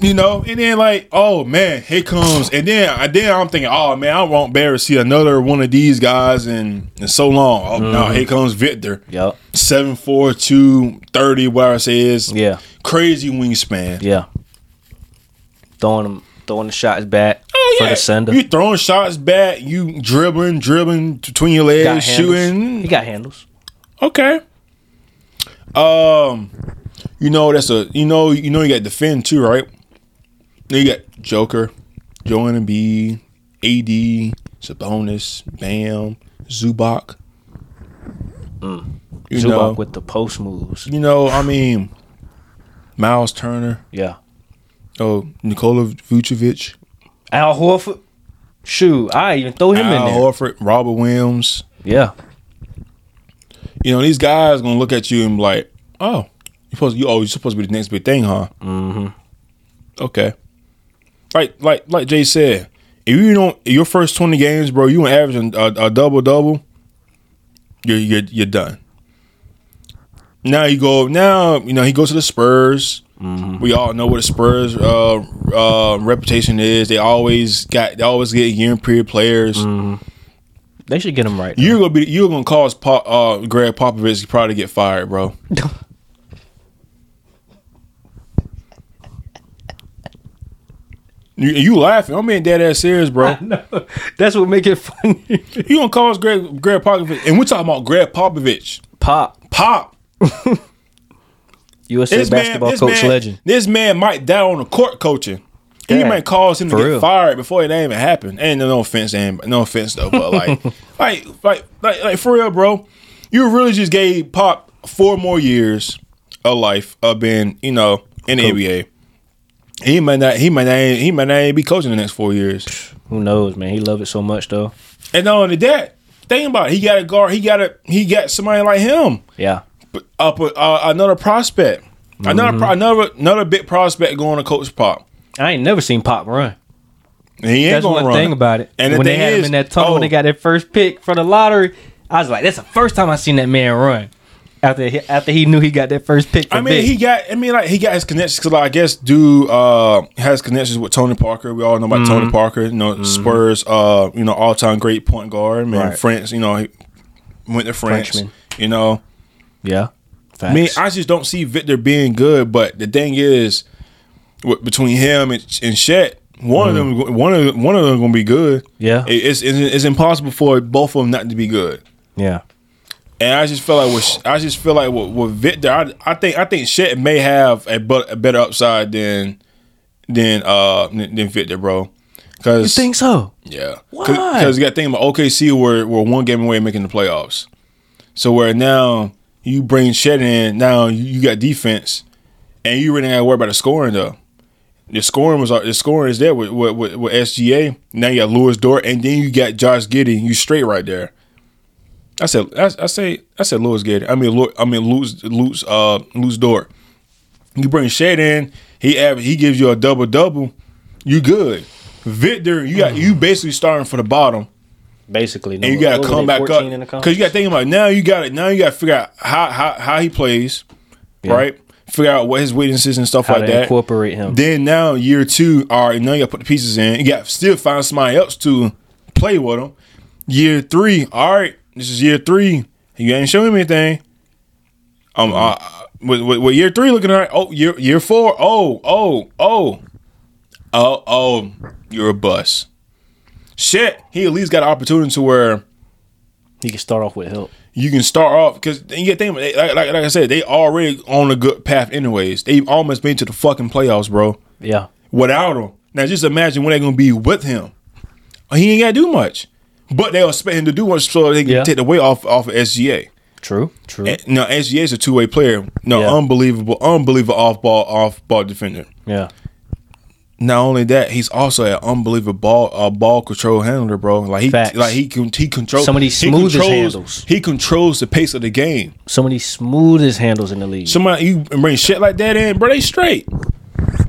you know, and then like oh man, here comes and then I then I'm thinking oh man I won't bear to see another one of these guys in in so long. Oh no, mm-hmm. here comes Victor. Yup. Seven four two thirty, where I say is Yeah. crazy wingspan. Yeah. Throwing them, throwing the shots back Oh, for yeah. the sender. You throwing shots back, you dribbling, dribbling between your legs, shooting. He got handles. Okay. Um, you know that's a you know you know you got defend too, right? Then you got Joker, Joel Embiid, AD, Sabonis, Bam, Zubac. You Zubac know, with the post moves. you know, I mean, Miles Turner, Yeah. Oh Nikola Vucevic, Al Horford. Shoot, I even throw him in there. Al. Horford, Robert Williams. Yeah. you know, these guys gonna look at you and be like, "Oh, you're supposed you oh you're supposed to be the next big thing, huh?" Mm-hmm. Okay. Like like like Jay said, if you don't your first twenty games, bro, you want averaging a, a double double, you're you're you're done. Now you go now you know he goes to the Spurs. We all know what the Spurs uh, uh, reputation is. They always got they always get year period players. They should get them right. You're gonna be you're gonna cause Pop, uh, Gregg Popovich to probably get fired, bro. [laughs] you, you laughing? I'm being dead ass serious, bro. [laughs] that's what make it funny. You gonna cause Greg Gregg Popovich, and we're talking about Gregg Popovich. Pop, Pop. [laughs] USA This man, basketball this coach man, legend. This man might die on the court coaching. He might cause him to get real. fired before it even happen. And no offense, and no offense though, but like, [laughs] like, like, like, like for real, bro. You really just gave Pop four more years of life of being, you know, in the Cool. NBA. He might not. He might not. He might not even be coaching the next four years. Who knows, man? He love it so much though. And not only that, think about it. He got a guard. He got a. He got somebody like him. Yeah. Up uh, another prospect. Another pro- another another big prospect going to coach Pop. I ain't never seen Pop run. He ain't That's gonna one run. thing about it. And the when they thing had him in that tunnel, oh. when they got their first pick for the lottery, I was like, "That's the first time I seen that man run." After he, after he knew he got that first pick. I mean, Vic. he got. I mean, like he got his connections because, like, I guess, dude uh, has connections with Tony Parker. We all know about Mm-hmm. Tony Parker. You know, Spurs. Uh, you know, all time great point guard. Man, Right. France. You know, he went to France. Frenchman. You know, yeah. Facts. I mean, I just don't see Victor being good. But the thing is, between him and, and Chet, one of them, one of one of them gonna be good. Yeah. It- it's, it's it's impossible for both of them not to be good. yeah. And I just feel like with I just feel like with, with Victor, I, I think I think Chet may have a, but, a better upside than than uh than, than Victor, bro. Cause, You think so? yeah, Why? Because you got to think about OKC were were one game away making the playoffs. So where now you bring Chet in, now you, got defense, and you really got to worry about the scoring though. The scoring was the scoring is there with with, with, SGA. Now you got Lewis Dort, and then you got Josh Giddey. You straight right there. I said I, I say I said Lewis Giddey. I mean Lew- I mean Lewis Lewis uh Lewis Dort. You bring Chet in, he he gives you a double double. You good. Victor, you got you basically starting from the bottom, Basically, no, and you got to come back up because you got to think about now. You got it now. You got to figure out how how how he plays, right? Figure out what his weaknesses and stuff how like that. incorporate him. Then now year two, all right, now you got to put the pieces in. You got to still find somebody else to play with him. Year three, all right, this is year three. You ain't showing me anything. Um, uh, with, with, with year three looking at oh year year four, oh oh oh oh oh, you're a bust. Shit, he at least got an opportunity to where he can start off with help. you can start off because you get think like, like like I said, they already on a good path anyways. They've almost been to the fucking playoffs, bro Yeah. without him. Now just imagine when they're gonna be with him. He ain't gotta do much. But they'll expect him to do much so they can Yeah. take the weight off off of SGA. True. True. And, now SGA is a two way player. No, Yeah. unbelievable, unbelievable off ball off ball defender. yeah. Not only that, he's also an unbelievable ball uh, ball control handler, bro. Like he Facts. like he can he controls Some of these he smoothest controls- handles. He controls the pace of the game. Some of these smoothest handles in the league. Somebody you bring shit like that in, bro. They straight.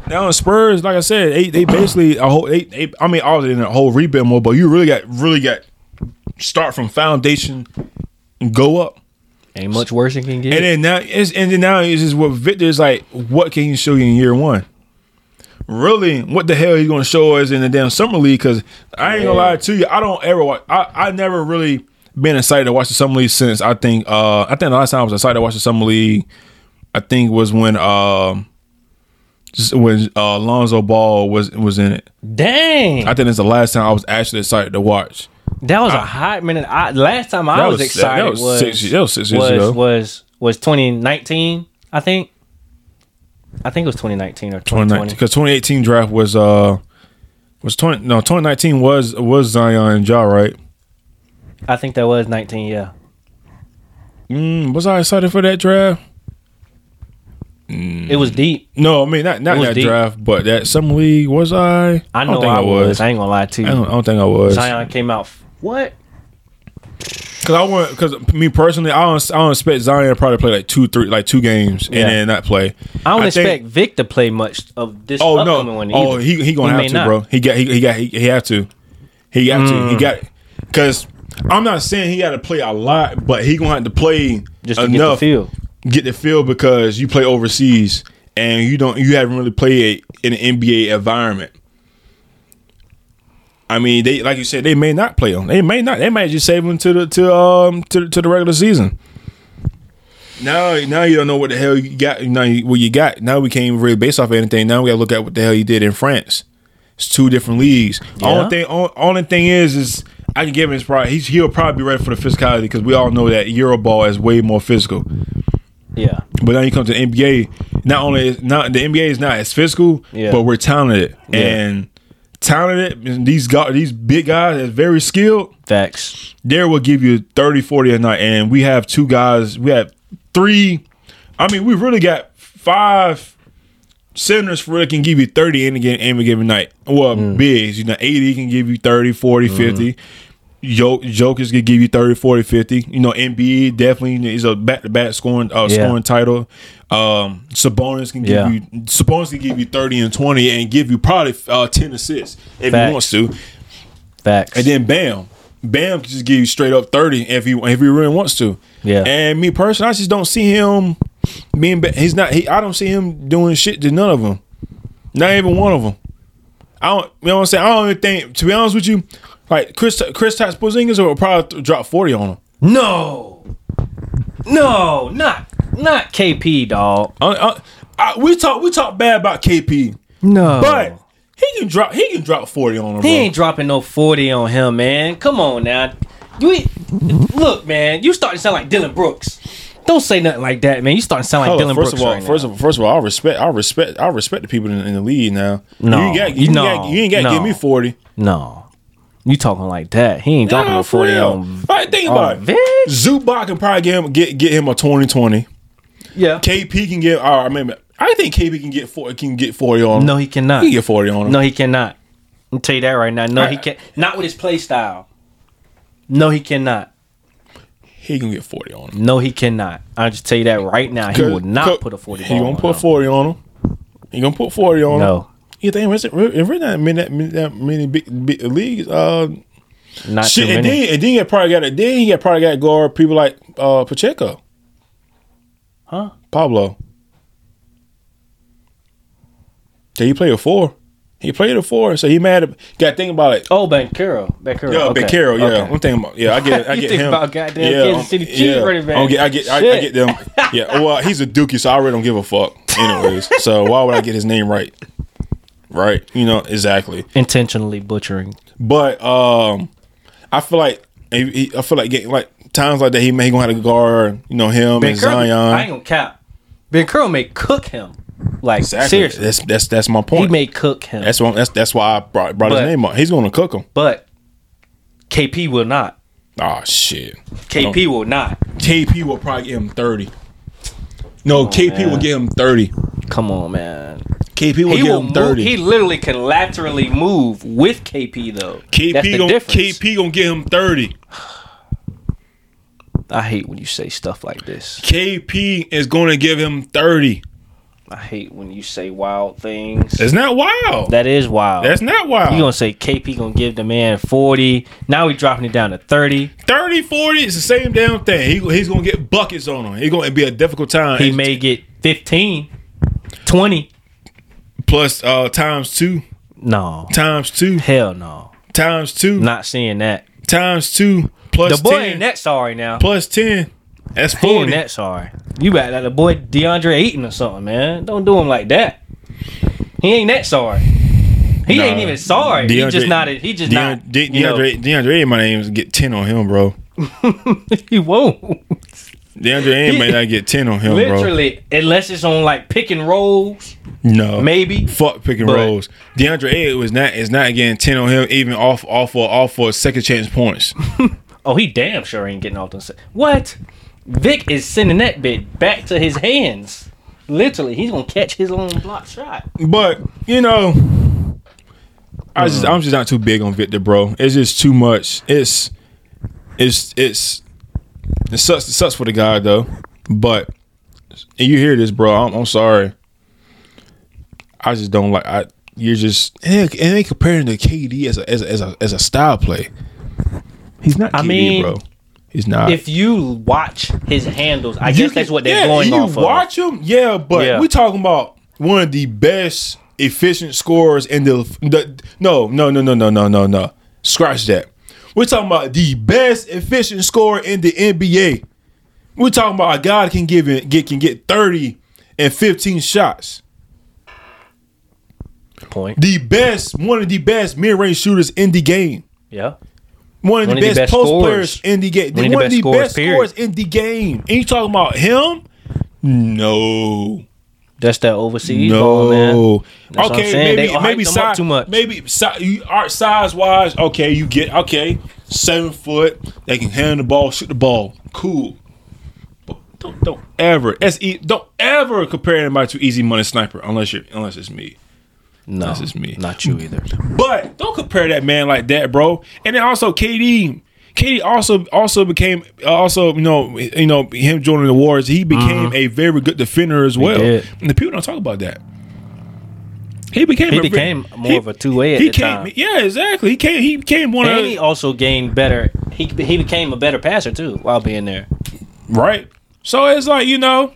Now in Spurs, like I said, they, they basically a whole. They, they, I mean, all in a whole rebuild mode, but you really got really got start from foundation and go up. Ain't much worse it can get. And then now it's and then now it's just what Victor is like. What can he show you in year one? Really, what the hell he's going to show us in the damn summer league? Because I ain't gonna lie to you, I don't ever watch. I I never really been excited to watch the summer league since I think uh I think the last time I was excited to watch the summer league, I think was when um just when uh, Lonzo Ball was was in it. Dang, I think it's the last time I was actually excited to watch. that was a hot minute. I, last time I was, was- excited that was, was six- that was six years was, ago. was was 2019. I think. I think it was 2019 or 2019 2020. because 2018 draft was uh was 20 no 2019 was was Zion and Ja right. I think that was 19. Yeah. Mm, was I excited for that draft? It was deep. No, I mean not not that deep. draft, but that summer league was I? I don't know think I, was. I ain't gonna lie to I you. don't, I don't think I was. Zion came out. f- What? Because I want because me personally, I don't I don't expect Zion to probably play like two three like two games Yeah. and then not play. I don't think- expect Vic to play much of this Oh upcoming no! one. Oh, either. he he gonna may have to, not. bro. He got he, he got he, he have to. He got to. He mm. got because I'm not saying he got to play a lot, but he gonna have to play Just to enough get the feel. get the feel because you play overseas and you don't you haven't really played in an NBA environment. I mean, they like you said, they may not play him. They may not. They might just save them to the to um to, to the regular season. Now, now you don't know what the hell you got. Now, you- what you got? Now we can't even really base off anything. Now we got to look at what the hell you did in France. It's two different leagues. Yeah. Only thing, only, only thing is, is I can give him his probably he's he'll probably be ready for the physicality because we all know that Euroball is way more physical. Yeah. But now you come to the NBA. Not only is not the NBA is not as physical, Yeah. but we're talented Yeah. and talented. and These guys, these big guys, that's very skilled. Facts. There will give you 30, 40 a night, and we have two guys. We have three. I mean, we really got five centers for it can give you 30 in a game, any given night. Well, Mm. bigs, you know, AD can give you 30, 40, Mm-hmm. 50. Jok- Jokers can give you 30, 40, 50. You know, NBA definitely is a back to back scoring uh, Yeah. scoring title. Um, Sabonis can give Yeah. you Sabonis can give you 30 and 20 and give you probably uh, 10 assists if Facts. he wants to. Facts. And then Bam. Bam can just give you straight up 30 if he if he really wants to. Yeah. And me personally, I just don't see him being he's not he I don't see him doing shit to none of them. Not even one of them. I don't you know what I'm saying? I don't even think to be honest with you, like Chris Kristaps Porzingis will probably drop 40 on him. no. No, not not KP, dog. I, I, I, we talk we talk bad about KP, No. but he can drop he can drop 40 on him. he bro. ain't dropping no 40 on him, man. Come on now. You look, man, you starting to sound like Dillon Brooks. Don't say nothing like that, man. You starting to sound like Hold Dillon first Brooks of all, right first of first of all, I respect, I respect, I respect the people in, in the league now. No, you, ain't got, you, got, you ain't got to give me forty. no. You talking like that. He ain't dropping Nah, no for 40 real. on Right, think about it. Vic. Zubac can probably get him get get him a 20-20. Yeah. KP can get. Uh, I mean, I think KP can get four, can get forty on. him. No, he cannot. he can get forty on him. No, he cannot. I'll tell you that right now. No, he can't. Not with his play style. No, he cannot. he can get forty on him. No, he cannot. I'll just tell you that right now. He will not put a 40 He gonna on put him. forty on him. He gonna put forty on him. No, You think it really, is really that many that many, big, big leagues? Uh, not shit, too and then and then he probably got it. Then he got probably got guard people like uh Pacheco, Huh? Pablo. Did he play a four. He played a four, so he mad. At, got to think about it. Oh, Banchero. Banchero. Yeah, okay. Carroll. Yeah, Okay. I'm thinking about. Yeah, I get. [laughs] I get think him. about goddamn yeah, Kansas City Chiefs yeah. running back. I get. I get. I, I get them. Yeah. Well, he's a Dookie, so I really don't give a fuck. Anyways, [laughs] so why would I get his name right? Right. You know exactly. Intentionally butchering. But um, I feel like he, he- I feel like getting like times like that he may gonna have to guard. You know him and Zion. I ain't gonna cap. Ben Curl may cook him. Like Exactly. seriously, That's that's that's my point. he may cook him. that's one. That's that's why I brought brought But- his name up. He's gonna cook him. but KP will not. Oh shit. KP will not. KP will probably get him thirty. No, KP will man. get him thirty. Come on, man. KP will He give will him move, thirty. he literally can laterally move with KP though. That's KP the gonna. KP gonna get him thirty. I hate when you say stuff like this. KP is gonna give him thirty. I hate when you say wild things. It's not wild. that is wild. That's not wild. you gonna say KP gonna give the man forty? Now we dropping it down to thirty. 30, 40, it's the same damn thing. He, he's gonna get buckets on him. He's gonna be a difficult time. He may get 15, 20. Plus uh times two, No, times two, hell no. times two, Not seeing that. times two, plus The boy 10, ain't that sorry now. plus ten. That's He ain't forty. that sorry. You better like the boy DeAndre Ayton or something, man. Don't do him like that. He ain't that sorry. He Nah. ain't even sorry. he just not. He just De- not. De- you know, DeAndre, DeAndre might not even get ten on him, bro. [laughs] he won't. DeAndre Ayton might not get ten on him, Literally, unless it's on like pick and rolls. No, maybe. Fuck pick and But- rolls. DeAndre Ayton was not is not getting ten on him, even off off for off for second chance points. [laughs] Oh, he damn sure ain't getting off the set. What? Vic is sending that bit back to his hands. Literally, he's gonna catch his own block shot. But you know, I just I'm just not too big on Victor, bro. It's just too much. It's it's it's it sucks. It sucks for the guy though. But and you hear this, bro. I'm, I'm sorry. I just don't like. I you're just and they, and they comparing to KD as a as a, as a as a style play. He's not. I KD, mean, bro. He's not. If you watch his handles, I You guess can- that's what they're yeah, going you off of. watch him, yeah, but Yeah. we talking about one of the best efficient scorers in the, the no, no, no, no, no, no, no, no. Scratch that. We're talking about the best efficient scorer in the NBA. We're talking about a guy can give it, get can get 30 and 15 shots. Point. The best, one of the best mid-range shooters in the game. Yeah. One of the One of the best, best post scorers. players in the game. One One, of the the best best, scorers, scorers in the game. And you talking about him? No. That's that overseas ball, man. No. That's okay, saying. They maybe hype maybe them up size too much. Maybe si- art size wise, okay, you get okay, seven foot. They can hand the ball, shoot the ball, cool. But don't don't ever that's e- don't ever compare anybody to Easy Money Sniper unless you unless it's me. No, just me. Not you either. But don't compare that man like that, bro. And then also KD. KD also also became uh, also you know you know him joining the wars. He became a very good defender as well. And the people don't talk about that. He became He became more he- of a two way he the came, time. yeah, exactly. He came. He became one And of he also gained better. He he became a better passer too while being there. right. So it's like you know.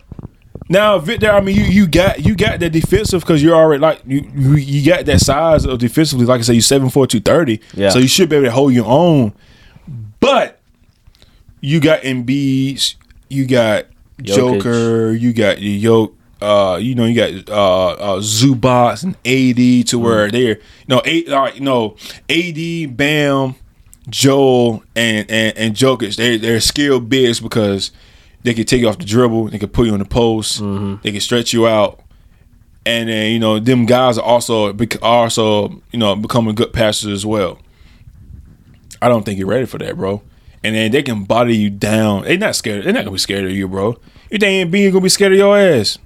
Now, Victor, I mean, you, you got you got that defensive because you're already like you, you you got that size of defensively. Like I said, you seven four two thirty. Yeah. So you should be able to hold your own. But you got Embiid, you got Jokic. Joker, you got yoke. Uh, you know, you got uh, uh Zubac and AD to where they're you know eight you know AD, Bam, Joel, and and and Jokic. They they're skilled bigs because they can take you off the dribble, they can put you on the post, they can stretch you out, and then you know them guys are also also you know becoming good passers as well. I don't think you're ready for that, bro. And then they can body you down. They're not scared. They're not gonna be scared of you, bro. You think Embiid gonna be scared of your ass?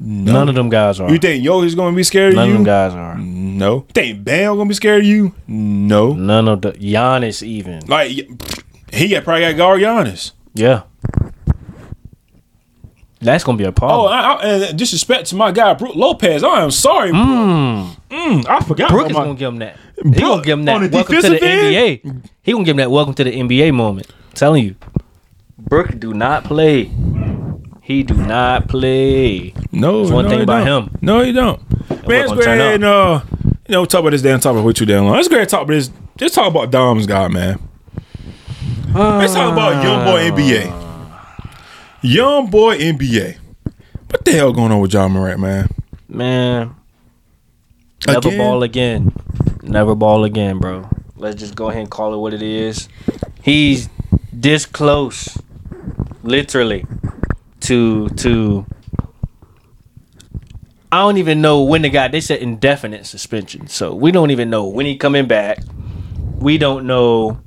No. None of them guys are. You think Jokic gonna be scared of you? None of them guys are. No. You think Bam gonna be scared of you? No. None of the Giannis even. Like he got probably got guard Giannis. Yeah. That's gonna be a Oh, problem. I, I, and disrespect to my guy Brook Lopez. I am sorry, bro. Mm, I forgot. Brooke is my- gonna give him that. He Brooke, gonna give him on that. Welcome to the end? NBA. He gonna give him that. Welcome to the NBA moment. I'm telling you, Brooke do not play. He do not play. No, That's one no, thing about don't. him. No, you don't. Man, let's gonna go turn ahead and uh, you know, talk about this damn topic with you damn long. Let's go ahead and talk about this. Just talk about Dom's guy, man. Let's talk about young boy NBA. Young boy NBA. What the hell going on with Ja Morant, man? Man, never Again? ball again. Never ball again, bro. Let's just go ahead and call it what it is. He's this close, literally, to to. I don't even know when the guy. They said indefinite suspension, so we don't even know when he coming back. We don't know.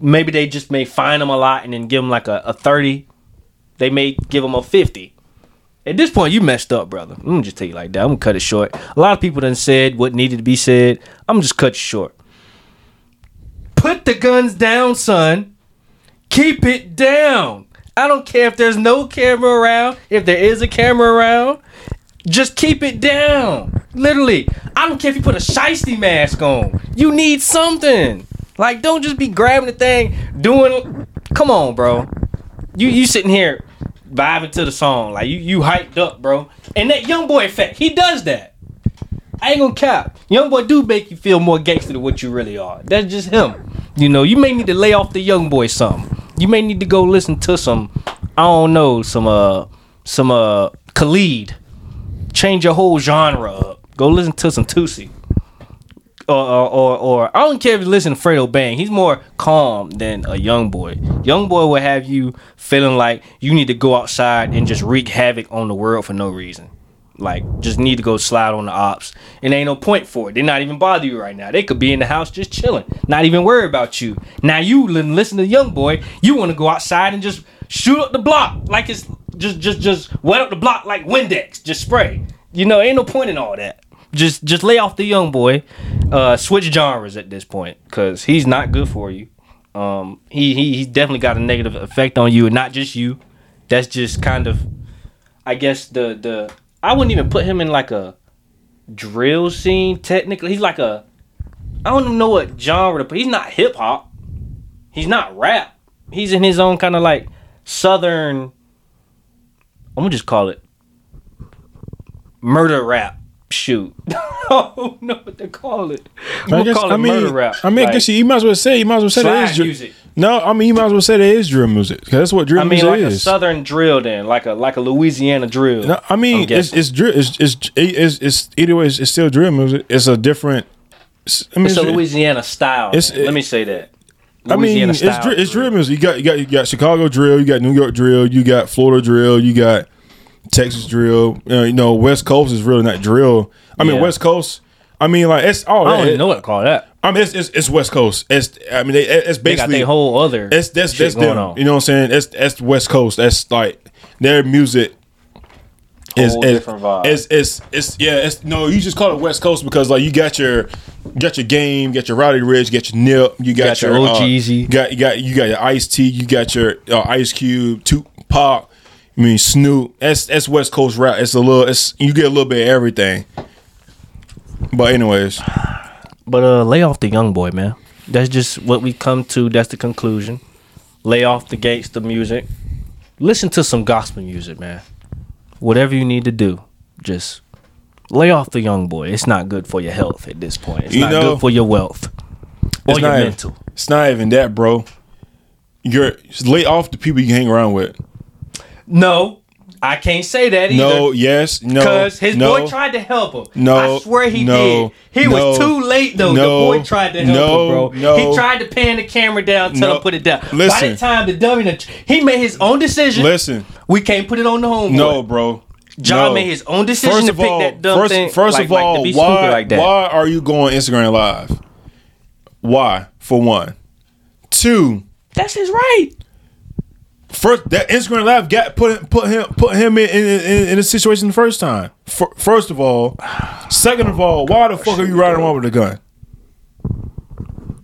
Maybe they just may fine him a lot and then give him like a, a thirty. They may give him a fifty. At this point, you messed up, brother. I'm gonna just tell you like that. I'm gonna cut it short. A lot of people done said what needed to be said. I'm just cut you short. Put the guns down, son. Keep it down. I don't care if there's no camera around, if there is a camera around. Just keep it down. Literally. I don't care if you put a shiesty mask on. You need something. Like, don't just be grabbing the thing, doing. Come on, bro. You you sitting here vibing to the song, like you you hyped up, bro. And that young boy effect, he does that. I ain't gonna cap. Young boy do make you feel more gangster than what you really are. That's just him. You know, you may need to lay off the young boy some. You may need to go listen to some, I don't know, some uh some uh Khalid. Change your whole genre up. Go listen to some Tusi. Or, or, or, or I don't care if you listen to Fredo Bang. He's more calm than a young boy. Young boy will have you feeling like you need to go outside and just wreak havoc on the world for no reason. Like, just need to go slide on the ops. And ain't no point for it. They're not even bother you right now. They could be in the house just chilling, not even worry about you. Now you listen to young boy. You want to go outside and just shoot up the block like it's just just just wet up the block like Windex. Just spray. You know, ain't no point in all that. Just just lay off the young boy. Uh, switch genres at this point because he's not good for you. Um, he he he's definitely got a negative effect on you, and not just you. That's just kind of, I guess the the I wouldn't even put him in like a drill scene. Technically, he's like a I don't even know what genre to put. He's not hip hop. He's not rap. He's in his own kind of like southern. I'm gonna just call it murder rap. Shoot, [laughs] oh, I don't what to call it. I'm I guess call it I mean murder rap. I mean I guess you, you might as well say you might as well say that slide is drill. music. No, I mean you might as well say that is drill music that's what drill I mean, music like a is. southern drill, then like a like a Louisiana drill. No, I mean it's it's drill. It's it's it's, it's either way. It's, it's still drill music. It's a different. it's- I mean, it's a Louisiana style. it's- man. Let me say that. I mean, it's drill, it's drill music. You got you got you got Chicago drill. You got New York drill. You got Florida drill. You got Texas drill. Uh, you know, West Coast is really not drill. I mean, Yeah. West Coast. I mean, like it's all. I don't that. even know what to call that. I mean, it's, it's it's West Coast. It's I mean, they, it's They got basically their whole other. That's that's shit that's going them. on. You know what I'm saying? That's that's West Coast. That's like their music is Whole is, different vibe. is is is yeah. It's no, you just call it West Coast because like you got your you got your game, you got your Roddy Ricch, you got your Nip, you got, got your your, OG uh, you got you got you got your Ice T, you got your uh, Ice Cube, Tupac. I mean Snoop. That's that's West Coast rap. It's a little. It's you get a little bit of everything. But anyways, But uh, lay off the young boy, man. That's just what we come to. That's the conclusion. Lay off the gangster music. Listen to some gospel music, man. Whatever you need to do, just lay off the young boy. It's not good for your health at this point. It's You not know, good for your wealth or it's your not, mental. It's not even that, bro. You're lay off the people you hang around with. No, I can't say that either. No, yes, no, Because his no, boy tried to help him. No, I swear he no, did. He no, was too late though. no, the boy tried to help no, him, bro. no. he tried to pan the camera down, tell him put it down. By the time the dummy, he made his own decision. Listen, we can't put it on the homeboy. no, bro. John no. made his own decision First to pick all, that dumb first, thing. first like, of all, be why like why are you going Instagram live? Why? For one, two. That's his right. First, that Instagram live got put put him put him in in, in, in a situation the first time. Fir- First of all, second of all, why the fuck are you riding around with a gun?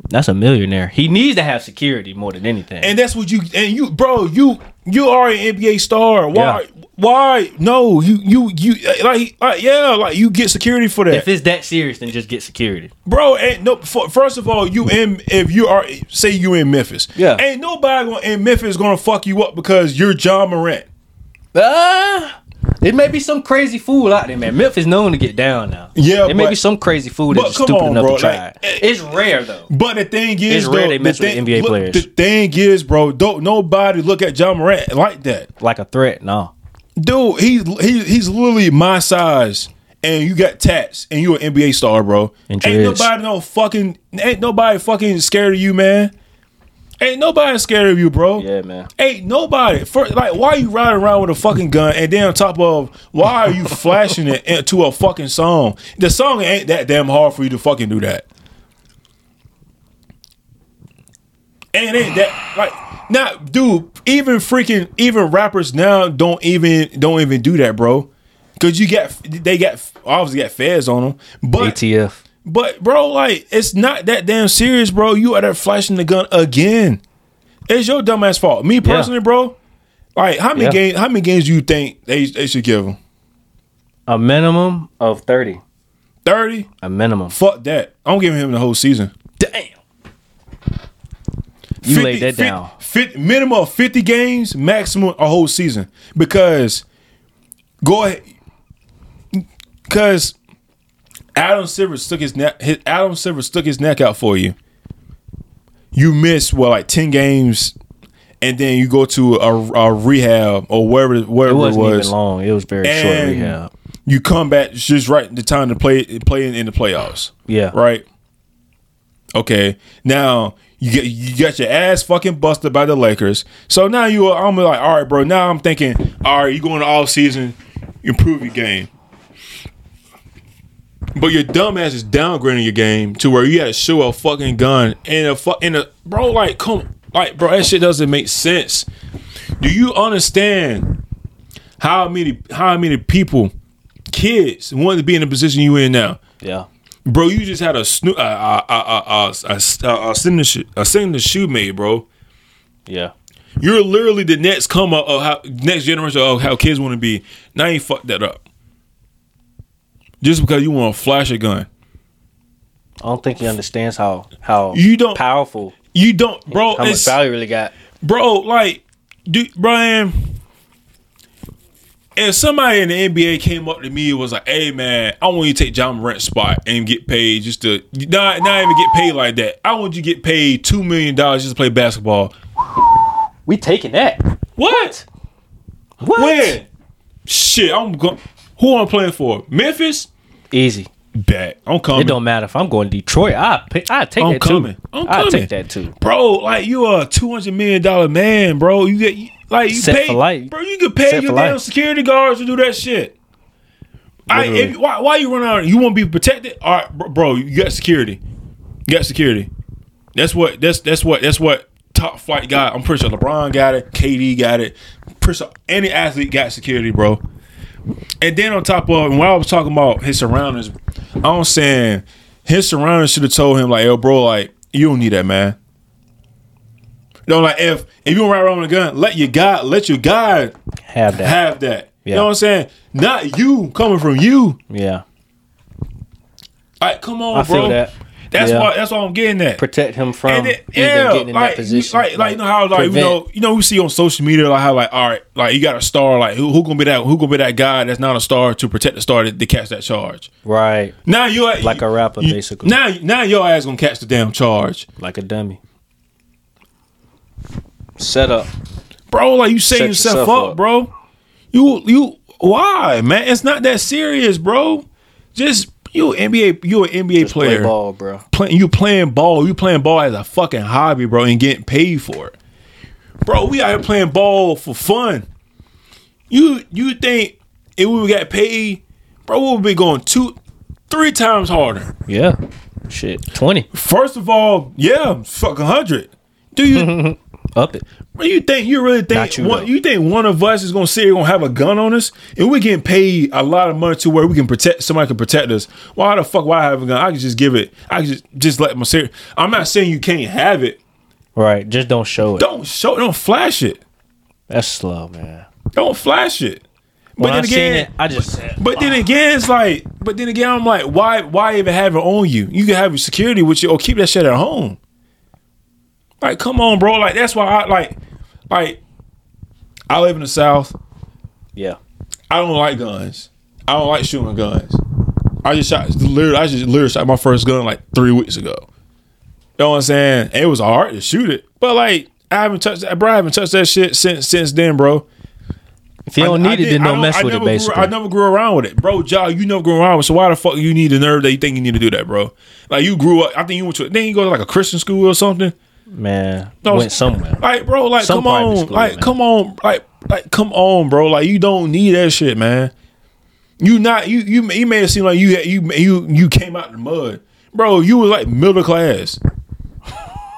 That's a millionaire. He needs to have security more than anything. And that's what you and you, bro. You you are an NBA star. Why? Yeah. Why? No, you you you like like yeah, like you get security for that, if it's that serious, then just get security. bro. And no, for, first of all, you in if you are say you in Memphis, Yeah. ain't nobody in Memphis gonna fuck you up because you're Ja Morant. Ah, it may be some crazy fool out there, man. Memphis known to get down now. Yeah, it may but- be some crazy fool but that's come stupid on, enough bro, to try. like. It's rare though. But the thing is, It's rare though, they the mess with thing- NBA look, players. The thing is, bro, don't nobody look at Ja Morant like that. Like a threat, no. Dude, he's he, he's literally my size, and you got tats, and you're an NBA star, bro. And ain't dreads. nobody no fucking ain't nobody fucking scared of you, man. Ain't nobody scared of you, bro. Yeah, man. Ain't nobody. First, like, why are you riding around with a fucking gun? And then on top of, why are you flashing it into a fucking song? The song ain't that damn hard for you to fucking do that. And it ain't that like Not, dude. Even freaking, even rappers now don't even don't even do that, bro. Cause you got they got obviously got feds on them, but ATF. but bro, like it's not that damn serious, bro. You are there flashing the gun again. It's your dumbass fault. Me personally, bro. Like how many Yeah. games? How many games do you think they they should give him? A minimum of thirty. Thirty? A minimum. Fuck that. I'm giving him the whole season. Damn. You laid that down. 50, minimum of 50 games, maximum a whole season. Because go ahead. Because Adam Silver stuck his neck. His, Adam Silver stuck his neck out for you. You miss well like 10 games, and then you go to a, a rehab or wherever It wherever it, wasn't was. even long. It was very short rehab. You come back just right in the time to play play in, in the playoffs. Yeah. Right. Okay. Now you get you got your ass fucking busted by the Lakers. So now you are I'm like, all right, bro. Now I'm thinking, all right, you going to off season, improve your game. But your dumb ass is downgrading your game to where you got to show a fucking gun and a fuck in a bro. Like, come, like, bro, that shit doesn't make sense. Do you understand how many how many people, kids, want to be in the position you in now? Yeah. Bro, you just had a sno- a a a a a, a, a signature a signature shoe made, bro. Yeah. You're literally the next come up of how next generation of how kids want to be. Now you fucked that up. Just because you want to flash a gun, I don't think he understands how how You don't- powerful you don't, bro. how much value really got. bro, like, dude, Brian. If somebody in the NBA came up to me and was like, "Hey man, I want you to take Ja Morant's spot and get paid just to not not even get paid like that. I want you to get paid two million dollars just to play basketball." We taking that. What? What? When? Shit, I'm going. Who I'm playing for? Memphis. Easy. Bet I'm coming. It don't matter if I'm going to Detroit. I I take I'm that coming. too. I'm coming. I coming. take that too. bro. Like you are a two hundred million dollar man, bro. You get like you Set pay, for life. bro. You can pay Set your damn life. security guards to do that shit. I, if, why, why you run out? You want to be protected? All right, bro, bro. You got security. You got security. That's what. That's that's what. That's what. Top flight guy. I'm pretty sure LeBron got it. KD got it. Pretty sure any athlete got security, bro. And then on top of, and when I was talking about his surroundings, I'm saying his surroundings should have told him like, "Yo, bro, like you don't need that, man." You know, like if if you don't ride around with a gun, let your guy let your guy Have that. have that. You know what I'm saying? Not you coming from you. yeah. Like, come on, I bro. feel that. That's Yeah. why. That's why I'm getting at. Protect him from it, yeah, getting in like, that position. like, like, you know how, like, you know, you know, we see on social media, like, how, like, all right, like, you got a star, like, who, who gonna be that, who gonna be that guy that's not a star to protect the star to, to catch that charge? right, Now you like a rapper, you- basically, Now, now your ass gonna catch the damn charge, like a dummy. Set up. bro. Like you setting Set yourself, yourself up, up. bro. You, you, why, man? It's not that serious, bro. Just you, NBA, you an NBA Just play player. ball, bro. Play, you playing ball. You playing ball as a fucking hobby, bro, and getting paid for it, bro. We out here playing ball for fun. You you think if we got paid, bro, we would be going two, three times harder. Yeah. Shit. Twenty. First of all, yeah, fucking hundred. Do you [laughs] Up it. you think you really think you, one, you think one of us is gonna sit here gonna have a gun on us and we getting paid a lot of money to where we can protect somebody can protect us? Why the fuck why I have a gun? I can just give it. I can just just let my ser- I'm not saying you can't have it. Right. Just don't show it. Don't show. Don't flash it. That's slow, man. Don't flash it. But When then I again, it, I just said, but then again, it's like. But then again, I'm like, why? Why even have it on you? You can have your security with you, or keep that shit at home. Like, come on, bro. Like that's why I like, like, I live in the south. yeah. I don't like guns. I don't like shooting guns. I just shot literally. I just literally shot my first gun like three weeks ago. You know what I'm saying? It was hard to shoot it, but like I haven't touched that. Bro, I haven't touched that shit since since then, bro. If you don't I- I need it, did- then I don't mess I with it. never grew- I never grew around with it, bro. Ja, you never grew around with. it, So why the fuck you need the nerve that you think you need to do that, bro? Like you grew up. I think you went to. Then you go to like a Christian school or something. Man, No, went somewhere. Like, bro, like, Some come on, school, like, man. come on, like, like, come on, bro. Like, you don't need that shit, man. You not you you you made it seem like you you you you came out of the mud, bro. You was like middle class.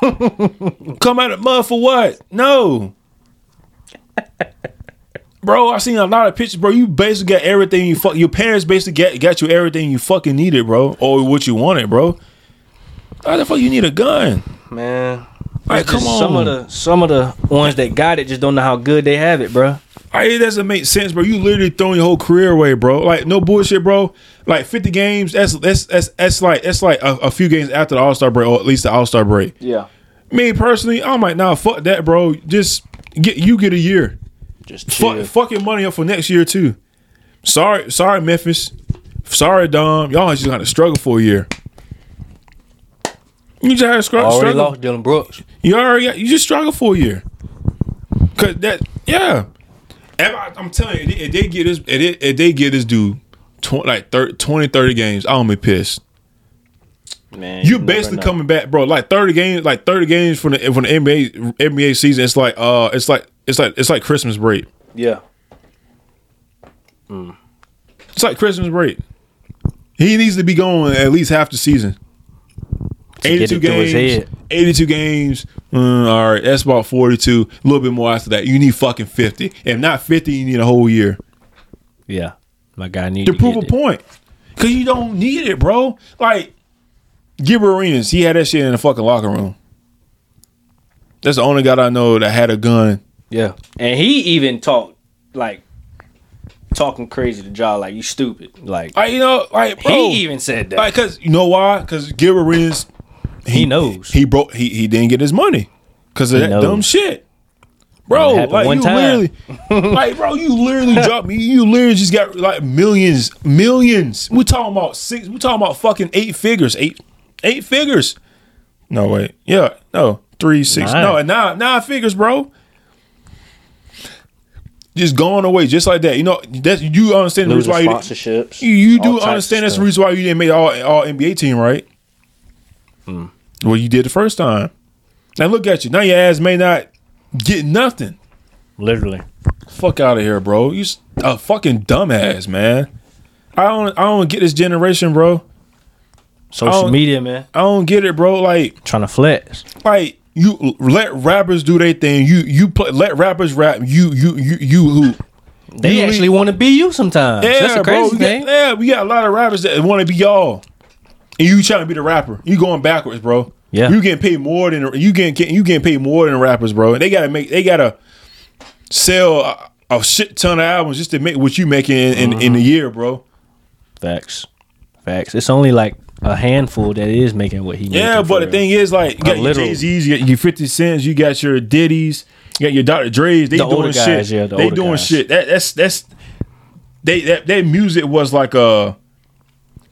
[laughs] Come out of mud for what? No. [laughs] Bro, I seen a lot of pictures, bro. You basically got everything you fuck. Your parents basically got, got you everything you fucking needed, bro, or what you wanted, bro. Why the fuck you need a gun? Man. Like, It's come on. Some of the some of the ones that got it just don't know how good they have it, bro. Like, it doesn't make sense, bro. You literally throwing your whole career away, bro. Like no bullshit, bro. Like fifty games. That's that's that's that's like that's like a, a few games after the All Star break, or at least the All Star break. Yeah. Me personally, I'm like, nah, fuck that, bro. Just get you get a year. Just chill. Fuck, fuck your money up for next year too. Sorry, sorry, Memphis. Sorry, Dom. Y'all just got to struggle for a year. You just had to struggle. Already struggle. lost Dillon Brooks. You already got, you just struggle for a year. Cause that yeah. If I, am telling you, if they get this, if they, if they get this dude 20, like 30, 20, 30 games, I'm gonna be pissed. Man, you're basically know. coming back, bro. Like 30 games, like 30 games from the from the NBA NBA season. It's like uh, it's like it's like it's like Christmas break. Yeah. It's like Christmas break. He needs to be going at least half the season. Get 82 it through his games. head. 82 games. Mm, all right, that's about 42. A little bit more after that. You need fucking 50. If not 50, you need a whole year Yeah. My guy needs to to prove get a it. point. Cause you don't need it, bro. Like Gilbert Arenas, he had that shit in the fucking locker room. That's the only guy I know that had a gun. Yeah. And he even talked like talking crazy to Ja like you stupid. Like Like, you know, like bro, he even said that. like cause you know why? Cause Gilbert Arenas he, knows. he broke he he didn't get his money because of He that knows. dumb shit. Bro, like you time. literally, [laughs] like bro, you literally dropped me. You literally just got like millions, millions. We're talking about six. We're talking about fucking eight figures, eight, eight figures. No wait, yeah, no, three, six, Nine. no, nine, nine figures, bro. Just going away, just like that. You know, that's you understand the reason why you, sponsorships. you, you do understand that's the reason why you didn't make all all NBA team, right? Hmm. Well, you did the first time. Now look at you. Now your ass may not get nothing. Literally. Fuck out of here, bro. You a fucking dumbass, man. I don't I don't get this generation, bro. Social media, man. I don't get it, bro. Like Trying to flex. like you let rappers do their thing. You you play, let rappers rap. You you you you who They You actually want to be you sometimes. Yeah, That's bro. crazy got, thing. yeah, we got a lot of rappers that want to be y'all, and you trying to be the rapper. You going backwards, bro. Yeah. you getting paid more than you getting you getting paid more than rappers, bro. And they gotta make they gotta sell a, a shit ton of albums just to make what you making in, in, in a Mm-hmm. year, bro. Facts. Facts. It's only like a handful that is making what he Yeah, but the real. thing is, like, you got your. Jay Z's, you got your Fifty Cents, you got your Diddy's, you got your Dr. Dre's. They The doing older shit. guys, yeah, the they doing guys. shit. That, that's that's they that that music was like a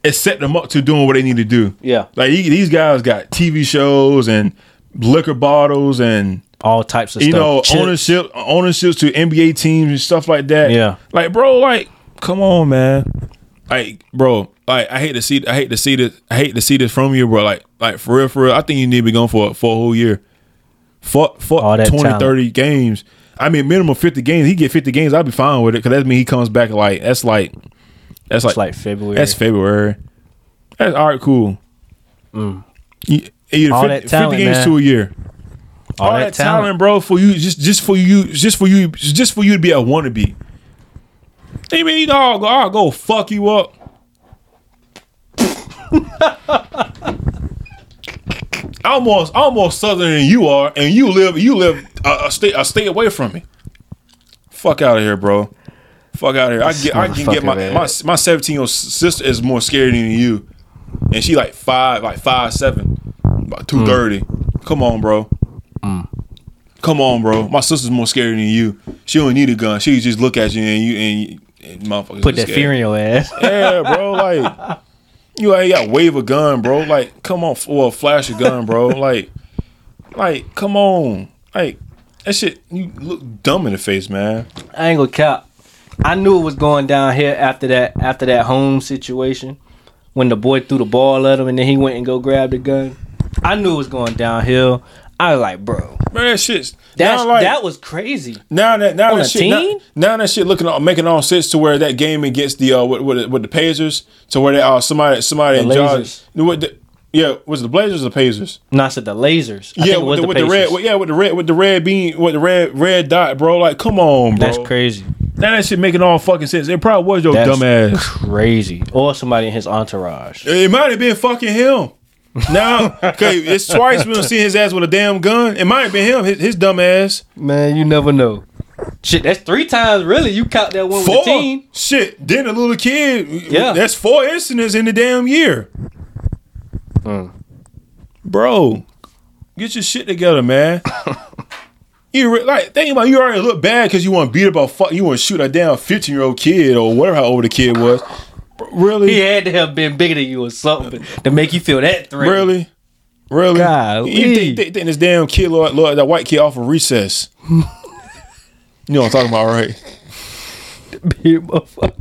it set them up to doing what they need to do. Yeah. Like he- these guys got TV shows and liquor bottles and all types of you stuff. know Chips. ownership ownerships to NBA teams and stuff like that. Yeah. Like bro, like come on, man. Like bro, like I hate to see I hate to see this I hate to see this from you, bro. Like like for real, for real. I think you need to be going for for a whole year. For for All that 20, talent. 30 games. I mean minimum 50 games. He get 50 games, I'd be fine with it. Cause that means he comes back like that's like that's like, like February. that's February. That's all right, cool. Mm. You, either All 50, that talent, 50 games man. to a year all, that, talent. bro, for you, just just for you, just for you, just for you to be a wannabe. I mean, dog, I'll go fuck you up. [laughs] I'm almost, I'm southern than you are, and you live, you live a, a state, a state away from me. Fuck out of here, bro. Fuck out of here. I get, I can get my my my 17 year old sister is more scary than you, and she like five, like five seven, about two hmm. thirty. Come on, bro. Hmm. Come on, bro. My sister's more scary than you. She don't need a gun. She just look at you and you and, and motherfuckers Put that scared. fear in your ass. [laughs] Yeah, bro. Like you ain't got wave a gun, bro. Like come on, well, flash a gun, bro. Like, like come on, like that shit. You look dumb in the face, man. I ain't gonna cap. I knew it was going down here after that after that home situation when the boy threw the ball at him and then he went and go grab the gun. I knew it was going downhill. I was like, bro, Man, that shit's that's like, that was crazy. now that now on that shit now, now that shit looking all- making all sense to where that game against the uh with with, with the Pacers to where they uh somebody somebody The in Lasers. what the, Yeah, was it the Blazers or the Pacers? No, I said the lasers. I yeah, think it was with, the, with the the red, with, yeah, with the red, with the red bean, with the red red dot, bro. Like, come on, bro. That's crazy. Now that shit making all fucking sense. It probably was your That's dumb ass. crazy. Or somebody in his entourage. It might have been fucking him. Now, [laughs] okay, it's twice we don't see his ass with a damn gun. It might have been him, his, his dumb ass. Man, you never know. Shit, that's three times really. You count that one Four. with the team. Shit. Then a little kid. Yeah. That's four incidents in the damn year. Mm. Bro, get your shit together, man. [laughs] you re- like think about you already look bad because you want to beat up a fuck. You want to shoot a damn fifteen year old kid or whatever how old the kid was. Really? He had to have been bigger than you or something to make you feel that threat. Really? Really? Golly. You think, think, think this damn kid, look, look, that white kid off of recess? [laughs] you know what I'm talking about, right? Big [laughs] motherfucker.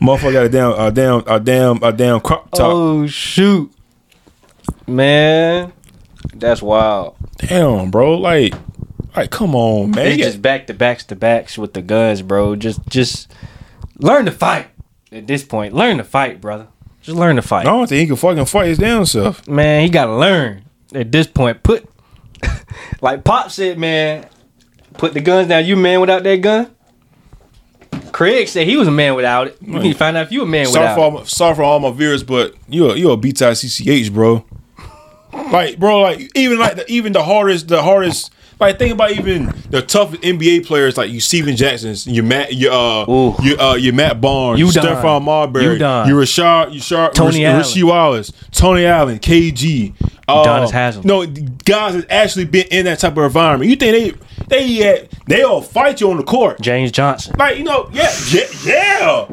Motherfucker got a damn, a damn, a damn, a damn crop top. Oh shoot, man, that's wild. Damn, bro. Like, like, come on, man. It's just back to backs to backs with the guns, bro. Just, just learn to fight. At this point, learn to fight, brother. Just learn to fight. I don't think he can fucking fight his damn self. Man, he gotta learn. At this point, put [laughs] like Pop said, man, put the guns down. You a man without that gun? Craig said he was a man without it. We need to find out if you a man Sorry without for, my, sorry for all my viewers, but you a, you a B type CCH, bro. Like, bro, like even like the, even the hardest, the hardest. Like, think about even the toughest NBA players, like you Stephen Jackson's, you Matt, you uh, you uh, you Matt Barnes, You. Stephon Marbury, You you Rashard, you Rashard, Tony Rash- Allen. Rasheed Wallace, Tony Allen, KG, uh, Udonis Haslem. No, guys that actually been in that type of environment. You think they they they all fight you on the court? James Johnson. Like you know, yeah, yeah, yeah.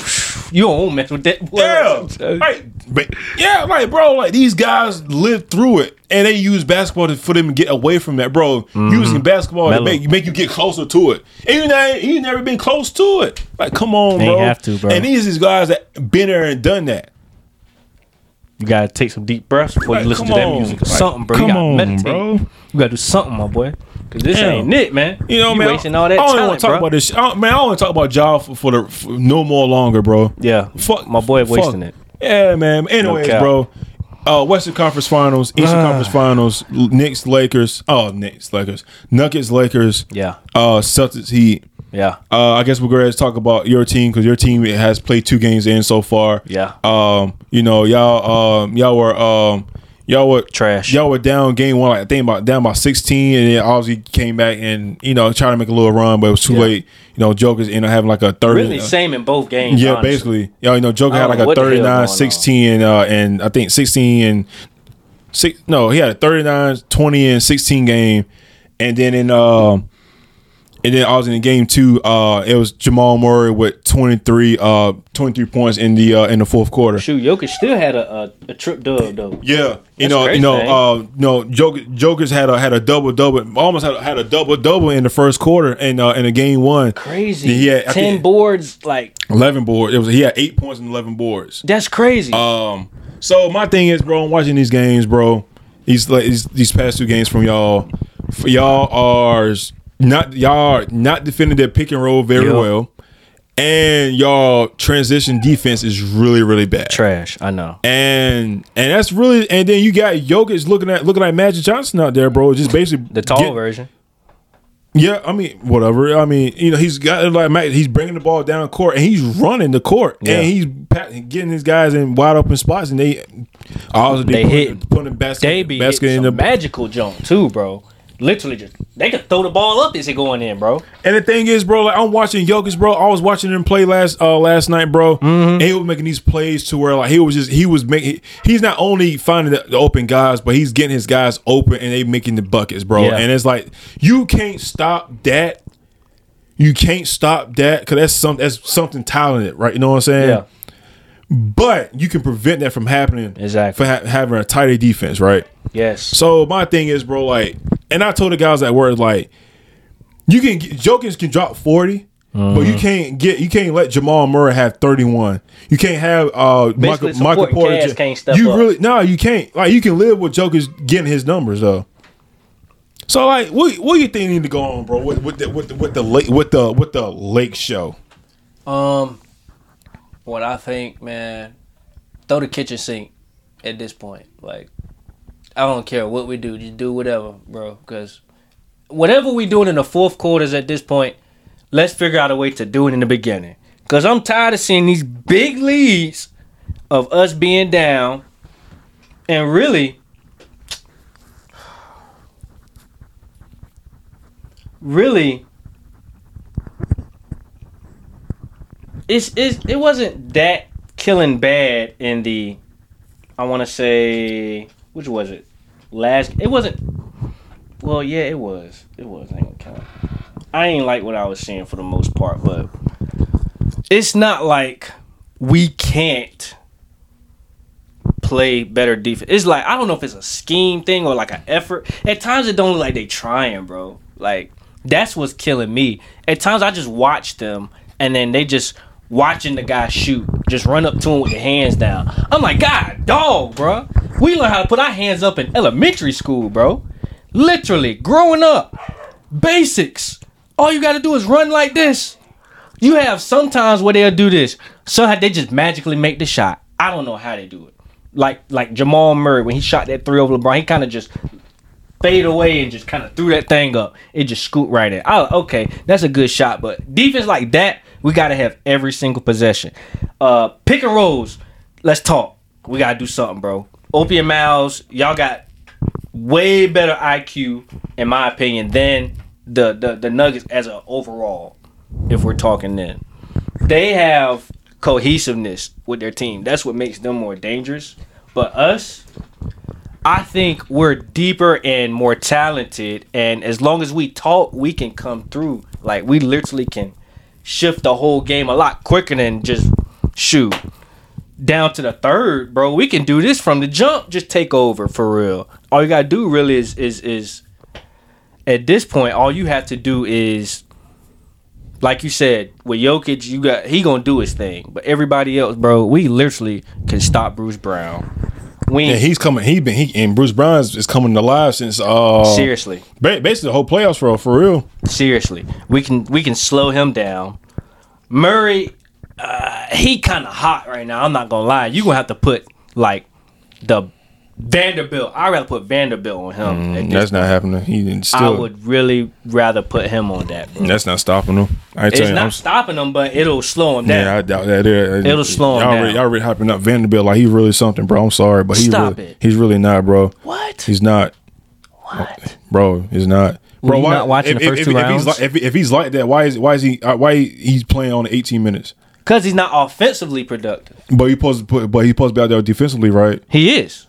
You don't mess with that boy. Yeah, like, but yeah, like bro, like these guys lived through it, and they use basketball to, for them to get away from that, bro. Mm-hmm. Using basketball to make make you get closer to it, and you know, you never been close to it. Like, come on, Ain't bro. have to, bro. And these is guys that been there and done that. You gotta take some deep breaths before Like, you listen to that on. music or Like, something, bro. come you gotta on, meditate. bro. You gotta do something, my boy. Cause this Yeah. ain't it, man. You know, you man. wasting all that I don't talent, want to talk bro. about this. Shit. I man, I don't want to talk about y'all for, for the for no more longer, bro. Yeah, Fuck, my boy fuck. wasting it. Yeah, man. Anyways, cap. bro. Uh, Western Conference Finals, Eastern Conference Finals, Knicks, Lakers. Oh, Knicks, Lakers, Nuggets, Lakers. Yeah, Uh, Celtics, Heat. yeah, Uh, I guess we're going to talk about your team because your team has played two games in so far. yeah. Um, you know, y'all, um, y'all were, um, y'all were Trash. Y'all were down game one, like, I think about down by sixteen, and then obviously came back and you know tried to make a little run, but it was too Yeah. late. You know, Joker's ended up having like a thirty. Really uh, same in both games. yeah, honestly. basically. Yeah, you know, Joker had like a what the hell 39, going on. 16, and uh, and I think 16 and six. No, he had a 39, 20, and 16 game, and then in um, and then I was in the game two. Uh, it was Jamal Murray with 23, uh, 23 points in the uh, in the fourth quarter. Shoot, Jokic still had a a, a trip dub though. Yeah, you That's know, you know, uh, no, Joker, Joker's had a had a double double, almost had a, had a double double in the first quarter, and uh, in a game one, Crazy. He had ten think, boards. Like eleven boards. It was he had eight points and eleven boards. that's crazy. Um, so my thing is, bro, I'm watching these games, bro. These like these, these past two games from y'all, for y'all are not y'all not defending their pick and roll very Yep. well, and y'all transition defense is really really bad. Trash. I know. and and that's really and then you got Jokic looking at looking like Magic Johnson out there, bro. Just basically The tall get- version. Yeah, I mean whatever. I mean you know he's got like he's bringing the ball down court and he's running the court Yeah. and he's getting his guys in wide open spots and they also They put, hit. putting basket They be basket in the magical jump too, bro. Literally just they could throw the ball up Is it going in, bro. And the thing is, bro, like I'm watching Jokic, bro. I was watching him play last uh last night, bro. Mm-hmm. And he was making these plays to where like he was just he was making he's not only finding the, the open guys, but he's getting his guys open and they making the buckets, bro. Yeah. And it's like you can't stop that. You can't stop that because that's some that's something talented, right? You know what I'm saying? Yeah. But you can prevent that from happening. Exactly. For ha- having a tighter defense, right? Yes. So my thing is, bro, like, and I told the guys at work, like, you can get, Jokins can drop 40 but Mm-hmm. you can't get you can't let Jamal Murray have thirty one. You can't have uh Michael, Basically, Michael supporting Porter. cast can't step you up. really no, you can't. Like you can live with Joker's getting his numbers though. So like, what what you think need to go on, bro? With, with the with the with the lake with the with the lake show. Um, what I think, man, throw the kitchen sink at this point. Like, I don't care what we do, just do whatever, bro. Because whatever we doing in the fourth quarters at this point, let's figure out a way to do it in the beginning. Because I'm tired of seeing these big leads of us being down, and really. Really, it's, it's it wasn't that killing bad in the I want to say which was it? Last it wasn't well yeah it was. It was I ain't I ain't like what I was seeing for the most part but it's not like we can't play better defense it's like I don't know if it's a scheme thing or like an effort. At times it don't look like they trying bro. Like that's what's killing me. At times I just watch them and then they just watching the guy shoot, just run up to him with the hands down. I'm like, God, dog, bro. We learn how to put our hands up in elementary school, bro. Literally, growing up, basics. All you got to do is run like this. You have sometimes where they'll do this. Somehow they just magically make the shot. I don't know how they do it. Like like Jamal Murray when he shot that three over LeBron, he kind of just fade away and just kind of threw that thing up. It just scoot right in. Oh, okay, that's a good shot. But defense like that, we gotta have every single possession. Uh, pick and rolls. Let's talk. We gotta do something, bro. Opie and Miles, y'all got way better IQ, in my opinion, than the the, the Nuggets as an overall. If we're talking then, they have cohesiveness with their team. That's what makes them more dangerous. But us, I think we're deeper and more talented, and as long as we talk, we can come through. Like we literally can shift the whole game a lot quicker than just shoot down to the third, bro. We can do this from the jump. Just take over for real. All you gotta do really is is is at this point, all you have to do is like you said with Jokic, you got he gonna do his thing. But everybody else, bro, we literally can stop Bruce Brown. We And he's coming. He been he and Bruce Brown is, is coming to life since uh seriously, ba- basically the whole playoffs for for real. seriously, we can we can slow him down. Murray, uh, he kind of hot right now. I'm not gonna lie. You gonna have to put like the Vanderbilt. I'd rather put Vanderbilt on him. at this That's not happening. He didn't I would really rather put him on that. Bro. That's not stopping him. I It's you, not I'm, stopping him, but it'll slow him down. yeah, I doubt that. It'll, It'll slow him y'all down. Really, y'all really hyping up Vanderbilt like he's really something, bro. I'm sorry, but he's Stop really, it. he's really not, bro. what? He's not, What? bro. He's not. Bro, you not watching the first if, two if, rounds? If he's, like, if, if he's like that, why is why is he uh, why he's playing on 18 minutes? Because he's not offensively productive. But he supposed to put, but he supposed to be out there defensively, right? He is.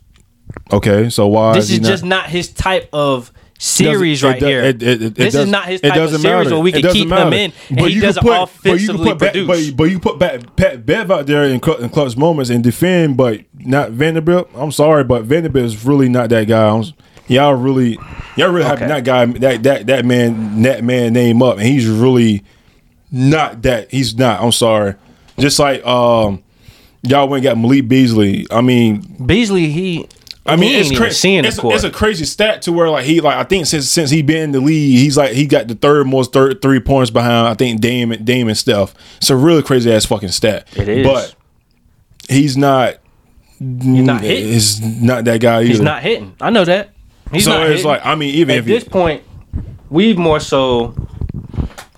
Okay, so why This is is just not his type of series right it here. it- it- it this is not his type of series matter. where we can keep him in and But he doesn't put- but offensively put Pat- produce. But, but you put Pat, Pat Bev out there in, in clutch moments and defend, but not Vanderbilt. I'm sorry, but Vanderbilt is really not that guy. I'm, y'all really, y'all really Okay. have that guy, that that that man, that man name up, and he's really not that. He's not. I'm sorry. Just like um, y'all went and got Malik Beasley. I mean, Beasley, he. I mean, it's crazy. seeing It's, it's a crazy stat to where like he like I think since since he been in the league, he's like he got the third most third three points behind I think Dame and Dame and Steph. It's a really crazy ass fucking stat. It is. but he's not. He's not hitting. He's not that guy either. He's not hitting. I know that. He's so not it's hitting. like I mean, even At this he, point, we've more so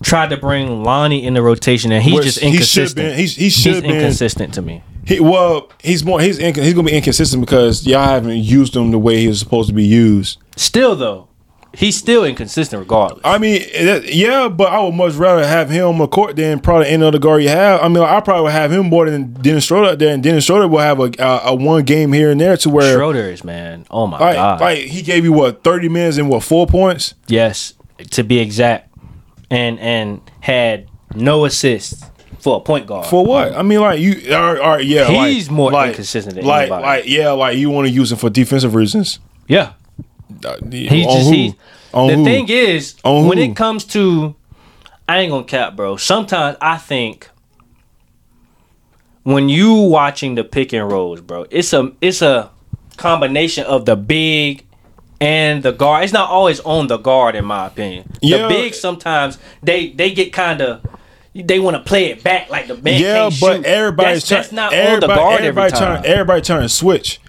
tried to bring Lonnie in the rotation, and he's just he should inconsistent. been- he's- he should been- inconsistent to me. He well he's more he's inc- he's gonna be inconsistent because y'all haven't used him the way he was supposed to be used. Still though, he's still inconsistent regardless. I mean, yeah, but I would much rather have him on the court than probably any other guard you have. I mean, I probably would have him more than Dennis Schroeder out there, and Dennis Schroeder will have a, a, a one game here and there to where Schroeder is man. Oh my like, god. like he gave you what thirty minutes and what four points. yes, to be exact, and and had no assists for a point guard. For what? I mean, like you, all right, yeah, He's like, more like, inconsistent than like, anybody. like, yeah, like you want to use him for defensive reasons. yeah, Uh, on just who? he's. On the who? thing is, On when who? it comes to, I ain't gonna cap, bro. Sometimes I think when you watching the pick and rolls, bro, it's a it's a combination of the big and the guard. It's not always on the guard, in my opinion. Yeah. The big sometimes they they get kind of they want to play it back like the man Yeah, but shoot. everybody's trying. that's not on everybody, the guard every everybody time. trying. Everybody trying to switch,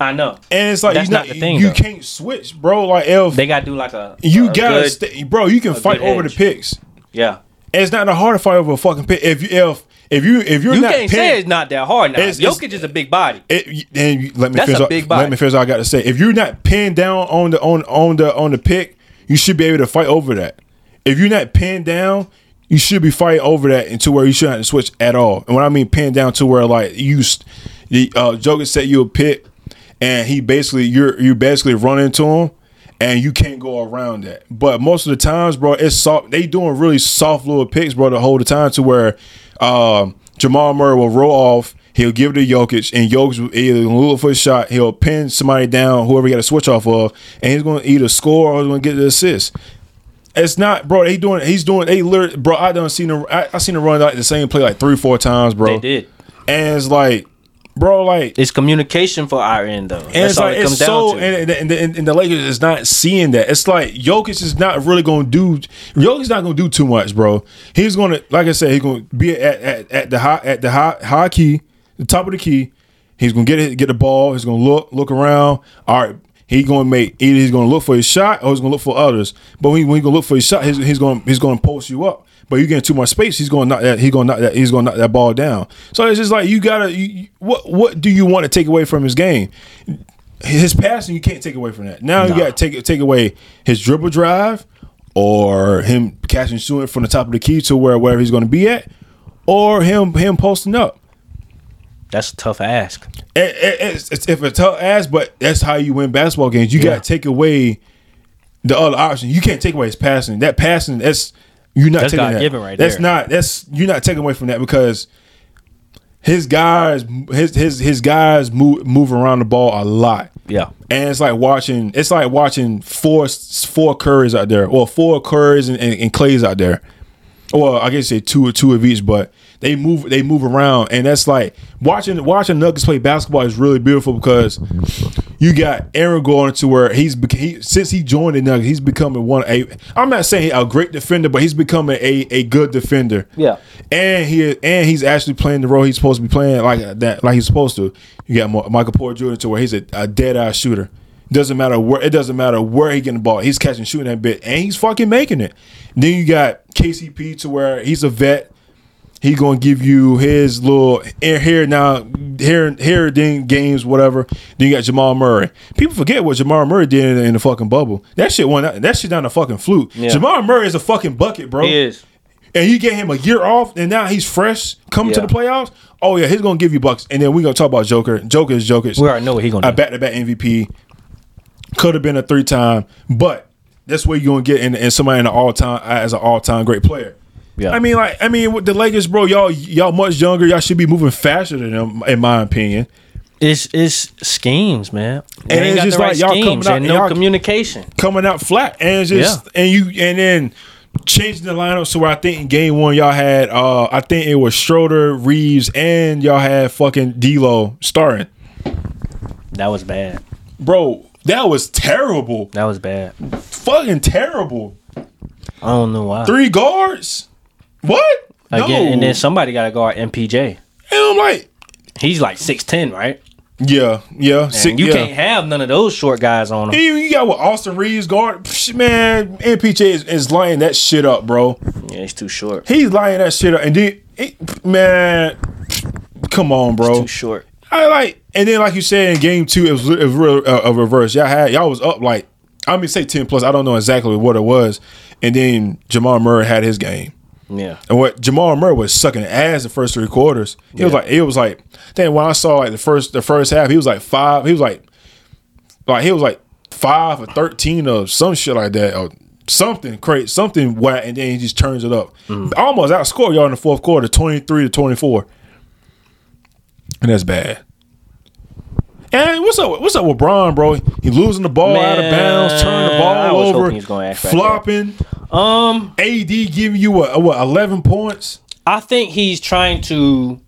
I know. and it's like That's you not the thing, You though. can't switch, bro. Like if They gotta do like a you a gotta, good- stay, bro. You can fight over the picks. yeah. And it's not that hard to fight over a fucking pick. If you if if you if you're You not can't pin- say it's not that hard now. It's- it's- Jokic is a big body. It, and you- let me That's finish. a big body. Let me finish. I got to say. If you're not pinned down on the on on the on the pick, you should be able to fight over that. If you're not pinned down, you should be fighting over that into where you shouldn't have to switch at all. And when I mean pinned down to where like you, the uh, Joker set you a pick, and he basically you're you basically run into him. And you can't go around that. But most of the times, bro, it's soft. They doing really soft little picks, bro, the whole time to where um, Jamal Murray will roll off. He'll give it to Jokic, and Jokic will either look for a shot. He'll pin somebody down, whoever he got to switch off of, and he's going to either score or he's going to get the assist. It's not, bro. He doing. He's doing. They literally, bro. I done seen him. I, I seen him run like the same play like three, four times, bro. They did. and it's like, bro, like It's communication for our end though. and That's it's all like it comes it's so, down to. and, and, and, and the Lakers is not seeing that. It's like Jokic is not really going to do. Jokic's not going to do too much, bro. He's going to, like I said, he's going to be at, at, at the high at the high high key, the top of the key. He's going to get it, get the ball. He's going to look look around. All right, he's going to make either he's going to look for his shot or he's going to look for others. But when, he, when going to look for his shot, he's, he's going he's going to post you up. But you getting too much space, he's going to knock that. He's going to knock that. He's going to knock that ball down. So it's just like you gotta. You, you- what what do you want to take away from his game? his passing you can't take away from that. Now you got to take take away his dribble drive or him catching shooting from the top of the key to where wherever he's going to be at, or him him posting up. That's a tough ask. It- it- it's, it's, if it's tough ask, but that's how you win basketball games. You Yeah. got to take away the other option. You can't take away his passing. That passing, that's you're not That's taking that. God-given right that's there. not. That's you're not taking away from that because his guys, his his his guys move move around the ball a lot. Yeah. And it's like watching. It's like watching four four Currys out there, or four Currys and, and, and Clays out there. Well, I guess say two or two of each, but they move they move around, and that's like watching watching Nuggets play basketball is really beautiful because you got Aaron going to where he's he, since he joined the Nuggets, he's becoming one a. I'm not saying a great defender, but he's becoming a a good defender. Yeah. and he and he's actually playing the role he's supposed to be playing like uh, that, like he's supposed to. You got Michael Porter Jr. to where he's a, a dead eye shooter. Doesn't matter where it doesn't matter where he getting the ball. He's catching, shooting that bit, and he's fucking making it. Then you got KCP to where he's a vet. He gonna give you his little here, here now, here, here, then games, whatever. Then you got Jamal Murray. People forget what Jamal Murray did in, the fucking bubble. That shit went. That shit down a fucking fluke. Yeah. Jamal Murray is a fucking bucket, bro He is. and you get him a year off, and now he's fresh coming to the playoffs. Oh yeah, he's gonna give you bucks, and then we're gonna talk about Joker. Joker is Joker. We already know what he gonna A back to back MVP could have been a three time, but that's where you're gonna get in, in somebody in an all time as an all time great player. Yeah. I mean, like, I mean, with the Lakers, bro, y'all, y'all much younger. Y'all should be moving faster than them, in my opinion. It's it's schemes, man. And it's just right like y'all coming out and no y'all- communication. coming out flat and it's just and you and then changing the lineup so where I think in game one y'all had uh I think it was Schroeder, Reaves, and y'all had fucking D'Lo starting. That was bad. Bro, that was terrible. That was bad. Fucking terrible. I don't know why. Three guards? What? Again, no. and then somebody got to guard MPJ. and I'm like, He's like six ten, right? yeah, yeah. Six- you yeah. can't have none of those short guys on him. You, you got what Austin Reaves guard? Psh, Man, MPJ is, is lining that shit up, bro. Yeah, he's too short. He's lining that shit up, and then it, man, come on, bro. Too short. I like, and then like you said in game two, it was, it was real uh, a reverse. Y'all had y'all was up like I mean say ten plus. I don't know exactly what it was, and then Jamal Murray had his game. Yeah. And what Jamal Murray was sucking ass the first three quarters. It was like it was like then when I saw like the first the first half, he was like five. He was like like he was like five or thirteen or some shit like that or something crazy, something whack, and then he just turns it up. Almost outscored y'all in the fourth quarter, twenty three to twenty four, and that's bad. And what's up? What's up with Bron, bro? He losing the ball out of bounds, turning the ball over, hoping he was gonna act back there. flopping. Um, AD giving you what, what eleven points? I think he's trying to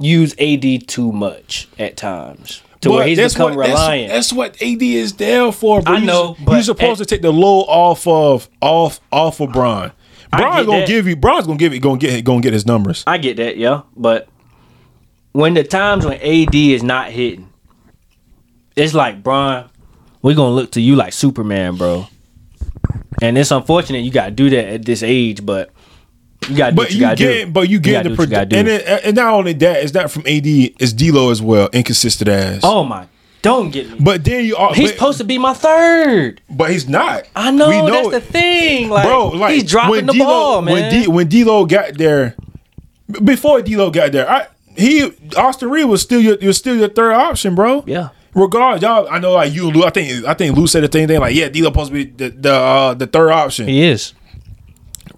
use AD too much at times to where he's that's become what, that's- reliant. That's, what AD is there for. Bro. I know, you're but- supposed to take the load off of off off of Bron. Bron's gonna that. give you. Bron's gonna give you. Gonna get. Gonna get his numbers. I get that, yeah. But when the times when AD is not hitting, it's like, Bron, we're gonna look to you like Superman, bro. And it's unfortunate you gotta do that at this age, but you gotta do But what you, you, gotta get. do. But you get the do what you gotta produ- do. and it, and not only that, it's not from AD. It's D'Lo as well. Inconsistent ass. oh my, don't get me. But then you are. He's but, supposed to be my third. But he's not. I know, We that's it. the thing. Like, bro. Like he's dropping when the D'Lo, ball, man. When D, when D'Lo got there, before D'Lo got there, I he Austin Reed was still your was still your third option, bro. yeah, Regard y'all, I know like you, and Lou. I think I think Lou said the same thing. Like, yeah, D'Lo supposed to be the the uh, the third option. he is.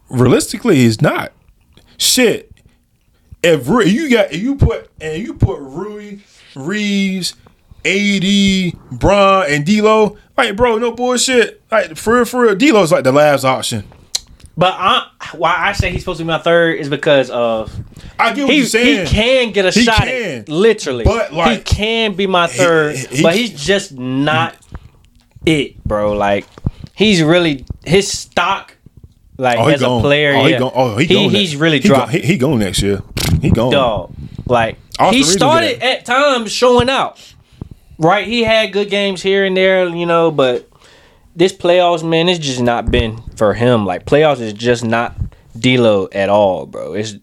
Realistically, he's not. Shit. If you got if you put and you put Rui, Reaves, AD, Bron, and D'Lo, like bro, no bullshit. Like for real, for real, D'Lo's like the last option. But I, why I say he's supposed to be my third is because of I get what he, you're saying. he can get a He shot can. at literally. But, like, he can be my third, he- but he's just not it, bro. Like he's really his stock, like Oh, as gone. a player. Oh, he gone. Oh, he, he gone he's really he dropped. He, he gone next year. He gone. dog. Like Austin he started at times showing out. Right, he had good games here and there, you know, but this playoffs, man, it's just not been for him. Like playoffs is just not D'Lo at all, bro. It's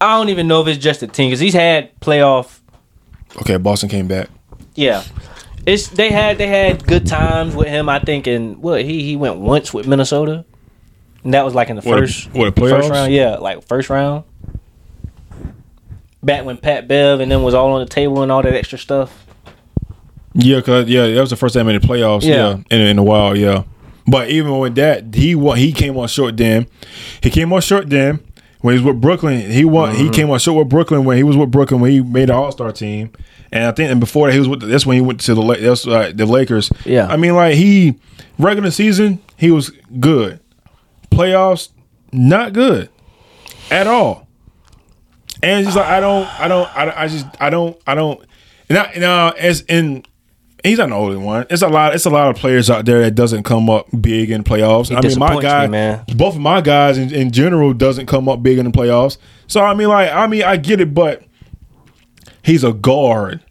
I don't even know if it's just a team because he's had playoff. Okay, Boston came back. Yeah, it's they had they had good times with him. I think, and what he he went once with Minnesota, and that was like in the What, first what the first round. Yeah, like first round. Back when Pat Bev and then was all on the table and all that extra stuff. Yeah, cause yeah, that was the first time in the playoffs. Yeah. Yeah, in, in a while. Yeah, but even with that, he won. He came on short. Then he came on short. Then when he was with Brooklyn, he won. Mm-hmm. He came on short with Brooklyn when he was with Brooklyn when he made the All Star team. And I think, and before that, he was with. That's when he went to the. That's uh, the Lakers. Yeah. I mean, like he regular season, he was good. Playoffs, not good at all. And it's just like I don't, I don't, I, I just, I don't, I don't. And I, now as in, he's not the only one. It's a lot. It's a lot of players out there that doesn't come up big in playoffs. I mean, my guy, me, man. both of my guys in, in general doesn't come up big in the playoffs. So I mean, like, I mean, I get it, but he's a guard.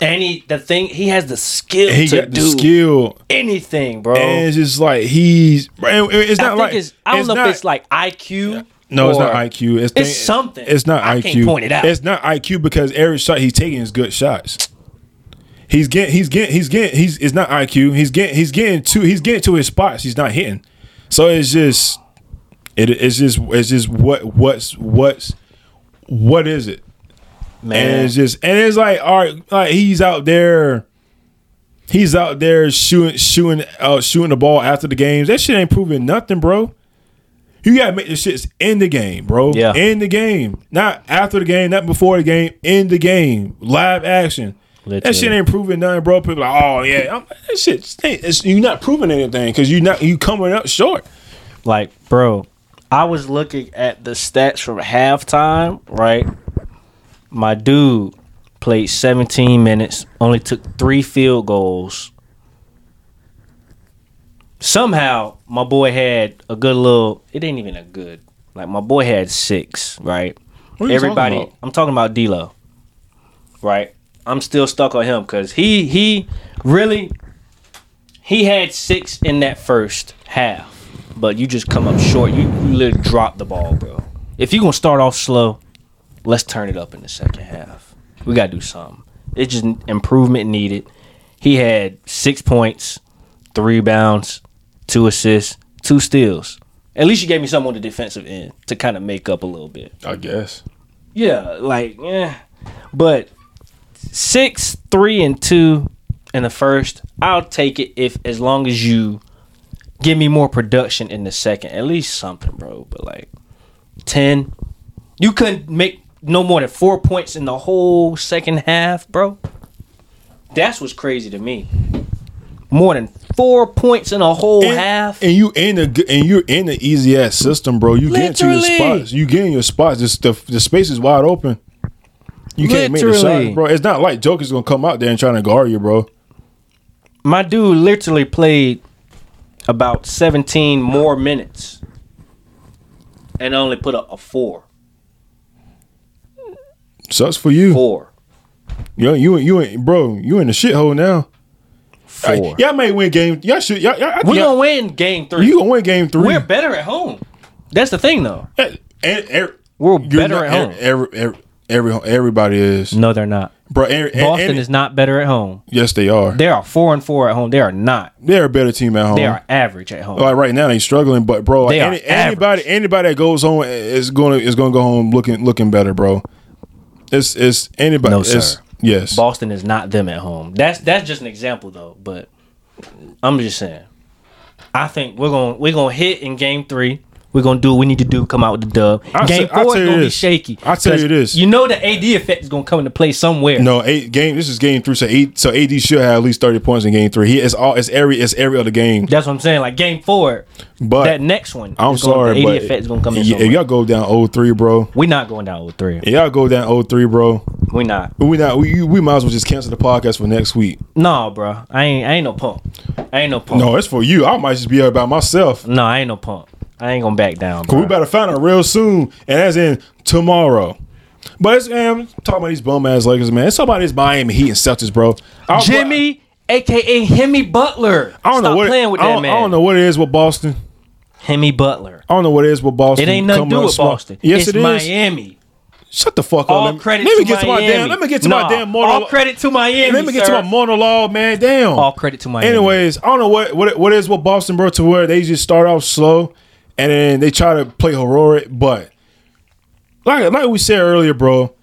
And he the thing he has the skill He to got the do skill, anything, bro. and it's just like he's. It's not like it's I don't know not- if it's like IQ. No, it's not IQ. It's, It's thing- something. It's not I IQ. point it out. It's not IQ because every shot he's taking is good shots. He's getting. He's getting. He's getting. He's. It's not IQ. He's getting. He's getting to. He's getting to his spots. He's not hitting. So it's just. It, it's just. It's just what. What's. What's. What is it? And it's just. And it's like. All right. Like he's out there. He's out there shooting. Shooting. Uh, shooting the ball after the games. That shit ain't proving nothing, bro. You gotta make the shits in the game, bro. Yeah. In the game. Not after the game, not before the game, in the game. Live action. That shit ain't proving nothing, bro. People like, oh yeah. I'm, that shit ain't- it's, you're not proving anything because you not you coming up short. like, bro, I was looking at the stats from halftime, right? My dude played 17 minutes, only took three field goals. Somehow, my boy had a good little. It ain't even a good. Like my boy had six, right? What are you Everybody, talking about? I'm talking about D'Lo, right? I'm still stuck on him because he he really he had six in that first half, but you just come up short. You, you literally drop the ball, bro. If you're gonna start off slow, let's turn it up in the second half. We gotta do something. It's just improvement needed. He had six points, three rebounds, two assists, two steals. At least you gave me something on the defensive end to kind of make up a little bit. I guess. Yeah, like yeah, but six, three, and two in the first. I'll take it if as long as you give me more production in the second, at least something, bro. But like ten, you couldn't make no more than four points in the whole second half, bro. That's what's crazy to me. More than four points in a whole And, half. and you in the and you're in the easy ass system, bro. You get into your spots. You get in your spots. Just the the space is wide open. You can't make the shots, bro. It's not like Joker's gonna come out there and trying to guard you, bro. my dude literally played about 17 more minutes and only put up a four. Sucks for you. Four. Yo, you you ain't bro. You in the shithole now. Hey, Four. y'all may win game. Y'all should. Y'all, y'all, We're y'all- gonna win game three. You gonna win game 3 We're better at home. That's the thing, though. and, and, and- We're better not- at er, home. Every, every, every, everybody is. No, they're not. Bro, and, Boston and- is not better at home. Yes, they are. They are four and four at home. They are not. They're a better team at home. They are average at home. Like right now, they're struggling, but bro, They are any, anybody, average. anybody that goes home is going to is going to go home looking looking better, bro. It's it's anybody. No, it's, sir. Yes, Boston is not them at home. That's that's just an example though. But I'm just saying. I think we're gonna we're gonna hit in game three. We're gonna do what we need to do. Come out with the dub. I'll game say- four is gonna be shaky. I'll tell you this. You know the AD effect is gonna come into play somewhere. No, eight game. This is game three. So eight. So AD should have at least thirty points in game three. He is all. It's every. It's every other game. That's what I'm saying. Like game four, But that next one. I'm is gonna- sorry, the AD effect is gonna come in. if y'all go down 0-3, bro. we not going down with three. If y'all go down 0-3, bro. We not. We not. We we might as well just cancel the podcast for next week. No, bro. I ain't. I ain't no pump. I ain't no pump. No, it's for you. I might just be here by myself. No, I ain't no pump. I ain't gonna back down. Cause we better find out real soon, and that's in tomorrow. But it's man, talking about these bum ass Lakers, man. It's talking about this Miami Heat and Celtics, bro. I- Jimmy, aka Himmy Butler. I don't Stop know what playing with I that don't, man. I don't know what it is with Boston. Himmy Butler. I don't know what it is with Boston. It ain't nothing to do with small. Boston. Yes, it's it is. Miami. Shut the fuck up. All let me, credit let me to get to my damn. Let me get to Nah, my damn All credit to Miami. Let me get sir. to my monologue, man. Damn. All credit to Miami. Anyways, I don't know what what it- what it is with Boston, bro. To where they just start off slow, and then they try to play heroic. But like like we said earlier, bro,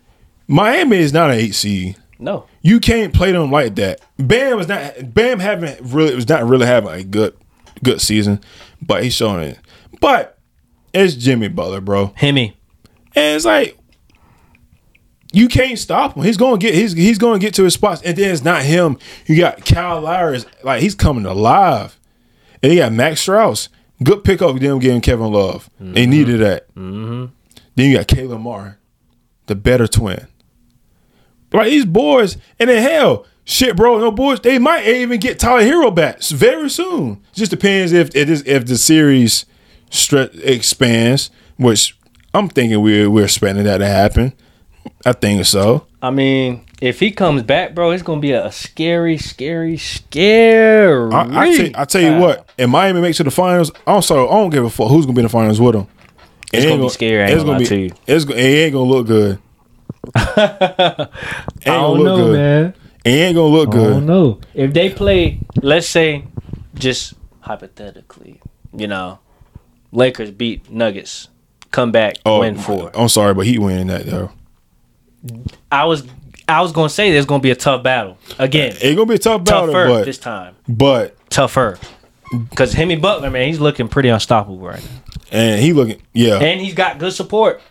Miami is not an eight seed. no. You can't play them like that. Bam was not Bam haven't really was not really having a good good season, but he's showing it. But it's Jimmy Butler, bro. Himmy. And it's like you can't stop him. He's gonna get he's he's gonna get to his spots. And then it's not him. You got Kyle Lowry, like he's coming alive. And you got Max Strus. Good pickup them getting Kevin Love. They mm-hmm. needed that. Mm-hmm. Then you got Caleb Martin, the better twin. Like these boys, and then hell, shit, bro, no boys. They might even get Tyler Herro back very soon. Just depends if it is if the series stre- expands, which I'm thinking we're we're expecting that to happen. I think so. I mean, if he comes back, bro, it's gonna be a scary, scary, scary. I, I, tell, you what, if Miami makes it to the finals, I'm sorry, I don't give a fuck who's gonna be in the finals with them. It's It gonna be scary, It's ain't gonna lie to you. It's it ain't gonna look good. [laughs] I gonna don't look know, good. man. It ain't gonna look good. I don't know. If they play, let's say, just hypothetically, you know, Lakers beat Nuggets, come back, oh, win four. I'm sorry, but he winning that though. I was, I was gonna say there's gonna be a tough battle again, It's gonna be a tough battle, tougher but this time, but tougher. Because Himmy Butler, man, he's looking pretty unstoppable right now, and he looking yeah. and he's got good support.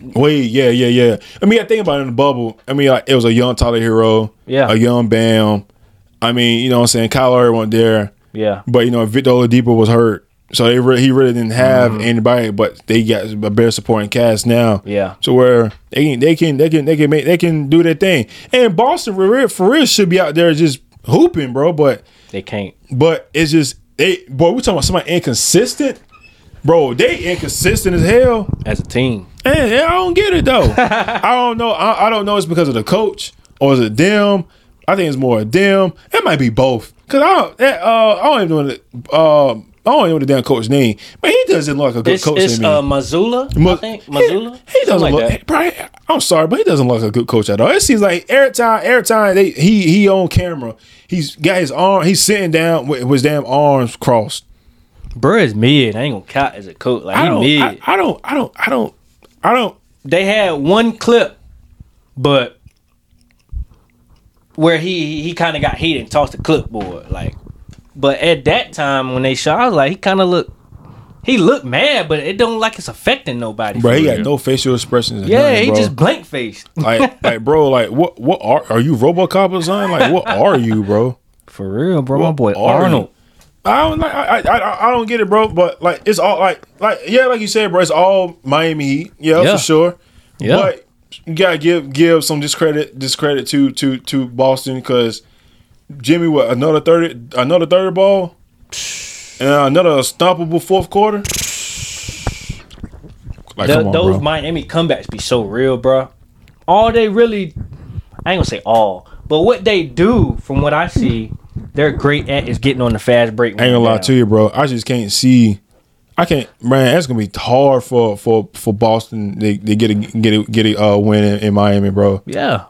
Wait, yeah, yeah, yeah. I mean, I think about it in the bubble. I mean, like it was a young Tyler Herro, Yeah. a young Bam. I mean, you know what I'm saying? Kyle Lowry wasn't there, Yeah, but you know, Victor Oladipo was hurt, so they re- he really didn't have Mm-hmm. anybody. But they got a better supporting cast now. Yeah. so where they can they can they can they can make they can do their thing. And Boston for real, for real should be out there just hooping, bro. But they can't. but it's just they boy, we talking about somebody inconsistent. Bro, they inconsistent as hell. As a team, And I don't get it though. [laughs] I don't know. I, I don't know. It's because of the coach or is it them? I think it's more them. It might be both. Cause I don't. Uh, I don't even know. Uh, I don't know the damn coach name. But he doesn't look like a good it's, coach it's to me. uh, Mazzulla. Ma- I think Mazzulla. He, he doesn't Something look. like that. Probably, I'm sorry, but he doesn't look like a good coach at all. It seems like every time, every time they he he on camera, he's got his arm. He's sitting down with his damn arms crossed. Bro is mid. I ain't gonna count as a coach. Like I he don't. mid. I, I don't. I don't. I don't. I don't. they had one clip, but where he he kind of got heated and tossed the clipboard, like. But at that time when they shot, I was like, he kind of looked, he looked mad, but it don't like it's affecting nobody. Bro, he got no facial expressions. Yeah, nothing, he bro. just blank faced. [laughs] like, like, bro, like, what, what are, are you RoboCop or something? Like, what are you, bro? For real, bro. My boy Arnold. I don't like, I, I, I, I don't get it, bro. But like, it's all like, like, yeah, like you said, bro, it's all Miami Heat, yeah, Yeah. for sure. Yeah. but you gotta give give some discredit discredit to to to Boston because Jimmy, what another thirty, another third ball, and another stoppable fourth quarter. Like, The- on, those bro. Miami comebacks be so real, bro. All they really, I ain't gonna say all, but what they do, from what I see, they're great at is getting on the fast break. I ain't gonna lie to you, bro. I just can't see. I can't, man. That's gonna be hard for for for Boston. They they get a get a get a uh, win in, in Miami, bro. Yeah.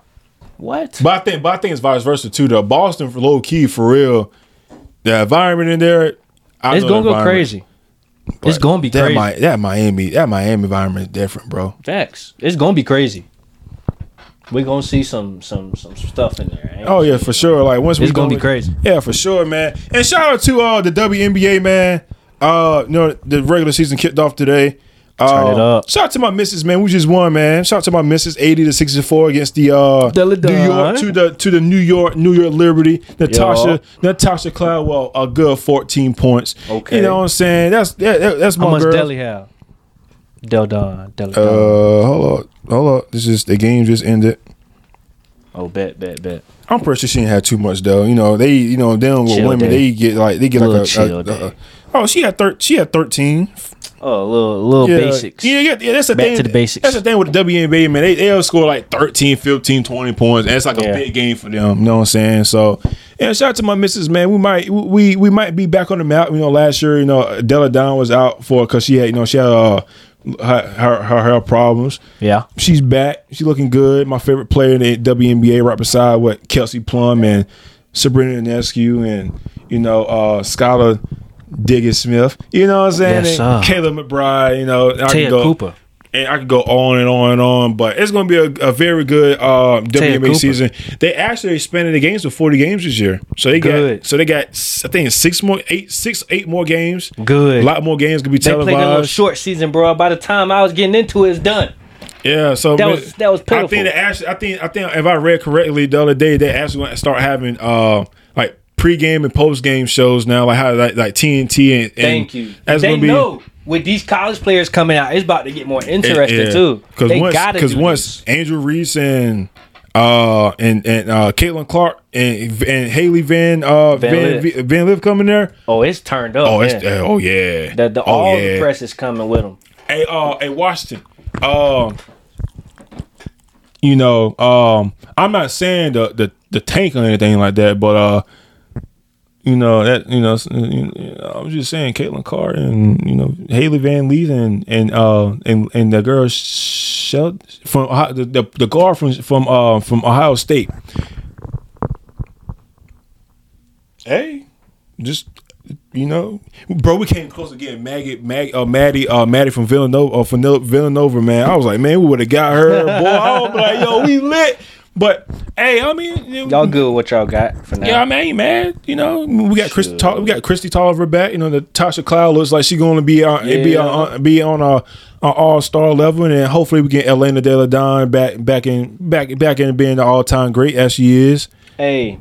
What? But I think, but I think it's vice versa too. Though Boston for low key for real, the environment in there, I it's gonna go crazy. It's gonna be that crazy. Mi- that Miami that Miami environment is different, bro. Facts. It's gonna be crazy. We're gonna see some some some stuff in there. Ain't Oh yeah, for sure. Like once we It's gonna go- be crazy. Yeah, for sure, man. And shout out to uh the WNBA, man. Uh, you know the regular season kicked off today. Uh, Turn it up. Shout out to my missus, man. We just won, man. Shout out to my missus, eighty to sixty four against the uh Della New York Don. to the to the New York New York Liberty. Natasha Natasha Cloudwell, a good fourteen points. Okay. you know what I'm saying? That's that, that- that's my How much girl. Deli have? Del Don. Del Uh, hold on, hold on. This is the game just ended. oh, bet, bet, bet. I'm pretty sure she didn't have too much though. You know, they you know them with Chill women day. they get like they get Little like a, chill a- a- day. Oh she had thir- she had thirteen. Oh, a little, little Yeah, basics. Yeah, yeah, yeah, that's the Back thing. to the basics. That's the thing with the WNBA, man. They they'll score like 13, 15, 20 points. And it's like a big game for them. You know what I'm saying? So yeah, shout out to my missus, man. We might we we might be back on the map. You know, last year, you know, Delle Donne was out for because she had, you know, she had uh her her, her health problems. Yeah. She's back. She's looking good. My favorite player in the WNBA, right beside what Kelsey Plum and Sabrina Ionescu and you know uh Skylar Diggins Smith. You know what I'm saying? Yes, And. Caleb McBride. You know, I go, Cooper. and I could go on and on and on. But it's going to be a, a very good uh, WNBA season. They actually expanded the games to 40 games this year. So they Good. got so they got I think six more eight six eight more games. Good. A lot more games gonna be They played a little televised. short season, bro. By the time I was getting into it, it's done. Yeah, so That man, was- that was I think actually, I think, I think if I read correctly the other day, they actually going to start having uh like pregame and postgame shows now, like how like, like TNT and, and Thank you. That's they gonna be know with these college players coming out, it's about to get more interesting too. Because once, because once this. Andrew Reese and uh and and uh Caitlin Clark and and Hailey Van uh Van Van Van, Liv coming there. Oh, it's turned up. Oh, man. it's oh yeah. the, the, oh, all yeah. the press is coming with them. Hey, uh, hey, Washington. Um, you know, um, I'm not saying the the the tank or anything like that, but uh, you know that you know, s- you know, I'm just saying Caitlin Carr and you know Hailey Van Lith and and uh and and the girl Shel from the, the the guard from from uh from Ohio State. Hey, just you know, bro, we came close to getting Maggie, Mag, uh, Maddie, uh, Maddie from Villanova, uh, from Villanova, man. I was like, man, we would have got her, boy. I was like, yo, we lit. But hey, I mean, Y'all good with what y'all got for now? yeah, I mean, I ain't mad. You know, we got Chris, Tol- we got Kristi Toliver back. You know, the Tasha Cloud looks like she's going to be uh, on, be on, uh, uh, be on a, a all star level, and then hopefully we get Elena Delle Donne back, back in, back, back in being the all time great as she is. Hey,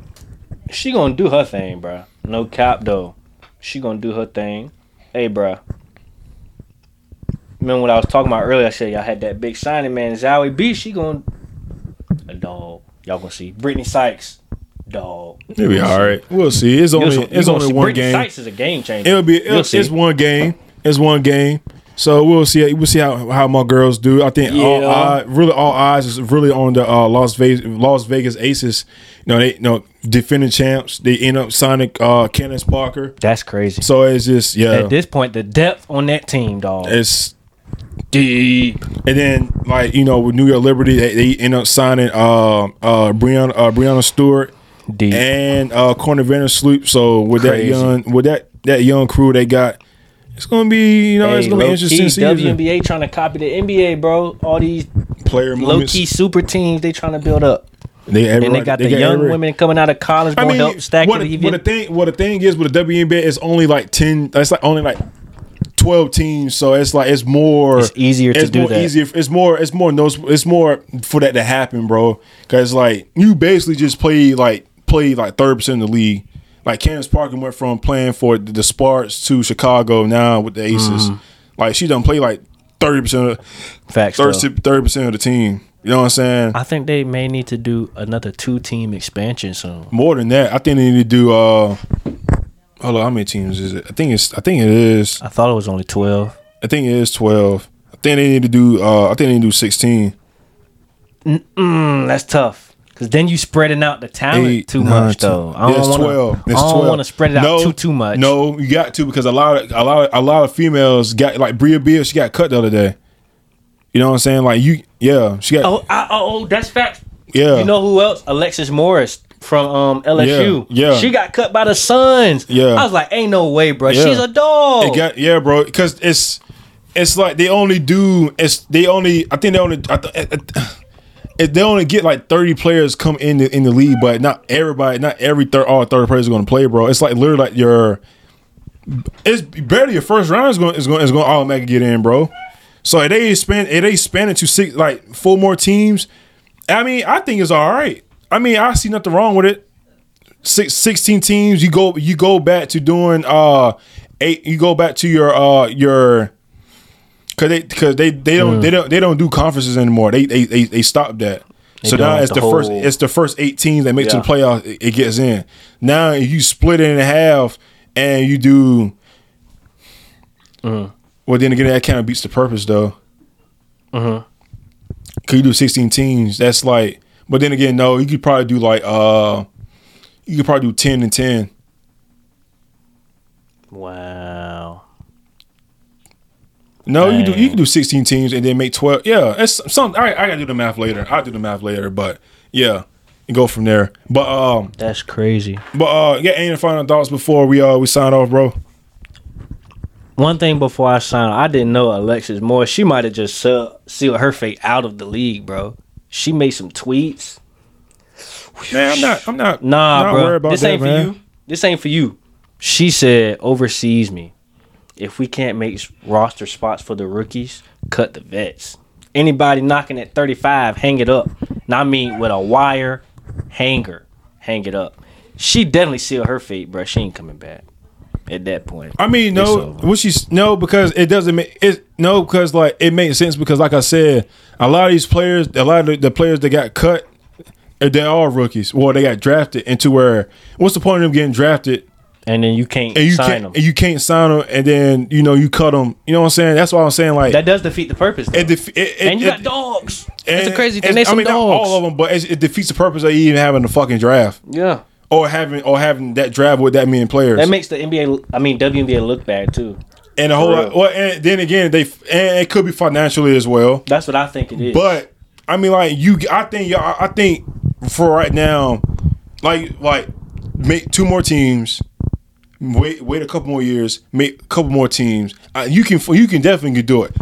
she gonna do her thing, bruh. No cap though. She gonna do her thing. Hey, bruh. Remember what I was talking about earlier? I said y'all had that big signing, man. Zowie B, she gonna a dog. Y'all gonna see. Brittney Sykes, dog. It'll be all right. We'll see. It's You'll only, it's you gonna only see one Brittney game. Sykes is a game changer. It'll be You'll it's, see. one game. It's one game. So we'll see. We'll see how, how my girls do. I think all eye, really all eyes is really on the uh, Las Vegas Las Vegas Aces. You know they you know defending champs. They end up signing uh, Candace Parker. That's crazy. So it's just yeah. At this point, the depth on that team, dog. it's D. And then like you know with New York Liberty, they, they end up signing uh uh Brianna uh, Breanna Stewart D. and uh Courtney Vandersloot. So with Crazy. that young with that that young crew they got, it's gonna be you know it's gonna be interesting key. WNBA trying to copy the NBA, bro. All these Player low movements. key super teams they trying to build up. They And they got the got young women coming out of college I mean, help stack what, it the- even. what the thing what the thing is with the WNBA is only like ten. It's like only like twelve teams, so it's like it's more. It's easier to it's do more that. Easier. It's more. It's more. Those. It's more for that to happen, bro. Because like you basically just play like play like third percent of the league. Like Candace Parker went from playing for the, the Sparks to Chicago now with the Aces. Mm-hmm. Like she done play like thirty percent of Facts. though. thirty percent of the team. You know what I'm saying? I think they may need to do another two team expansion soon. More than that, I think they need to do. uh Hold on, how many teams is it? I think it's. I think it is. I thought it was only twelve. I think it is twelve. I think they need to do. Uh, I think they need to do sixteen. Mm, that's tough. Cause then you spreading out the talent Eight, too nine, much ten. though. I don't wanna, 12. I don't want to spread it out too too much. No, you got to because a lot of a lot of a lot of, a lot of females got like Brea Beal. She got cut the other day. You know what I'm saying? Like you, yeah, she got. Oh, I, oh, oh, that's fact. yeah, You know who else? Alexis Morris from um, LSU. Yeah, yeah. She got cut by the Suns. Yeah. I was like, ain't no way, bro. Yeah. She's a dog. It got yeah, bro. Because it's it's like they only do it's they only I think they only I th- they only get like thirty players come in the, in the league, but not everybody, not every third all thirty players are going to play, bro. It's like literally like your it's barely your first round is going is going is going to automatically get in, bro. So if they expand if they expand it to six like four more teams, I mean I think it's all right. I mean I see nothing wrong with it. Six, 16 teams, you go you go back to doing uh eight you go back to your uh your cause they cause they they don't they don't they don't do conferences anymore. They they they, they stopped that. so now it's the the, first whole- it's the first eight teams that make to the playoffs it, it gets in. Now if you split it in half and you do Mm-hmm. well then again that kind of beats the purpose though. Mhm. Cause you do sixteen teams, that's like but then again no, you could probably do like uh you could probably do ten and ten. Wow. No, you can do you can do sixteen teams and then make twelve. Yeah, it's some. I, I gotta do the math later. I'll do the math later, but yeah, and go from there. But um, That's crazy. but uh, yeah, any final thoughts before we uh we sign off, bro? One thing before I sign, I didn't know Alexis Moore. She might have just sealed her fate out of the league, bro. She made some tweets. Man, I'm not. I'm not. Nah, not bro. worried about This that, ain't man. for you. This ain't for you. She said, oversees me. If we can't make roster spots for the rookies, cut the vets. Anybody knocking at 35, hang it up. Now I mean with a wire hanger, hang it up. She definitely sealed her fate, bro. She ain't coming back at that point. I mean, no, over. what she's no because it doesn't make it no because like it makes sense because like I said, a lot of these players, a lot of the, the players that got cut, uh, they're all rookies. Well, they got drafted into where what's the point of them getting drafted And then you can't and you sign can't them. and you can't sign them and then you know you cut them. You know what I'm saying? That's what I'm saying. Like That does defeat the purpose. It, def- it, it, and you it- got dogs. and- That's the crazy thing. and- They some I mean, not dogs. all of them, but it, it defeats the purpose of even having the fucking draft Yeah. Or having or having that draft with that many players. That makes the NBA, I mean WNBA, look bad too. and a whole lot. Well, and then again, they and it could be financially as well. That's what I think it is. But I mean, like you, I think y'all. I think for right now, like like make two more teams. Wait, wait a couple more years. Make a couple more teams. Uh, you can, you can definitely do it.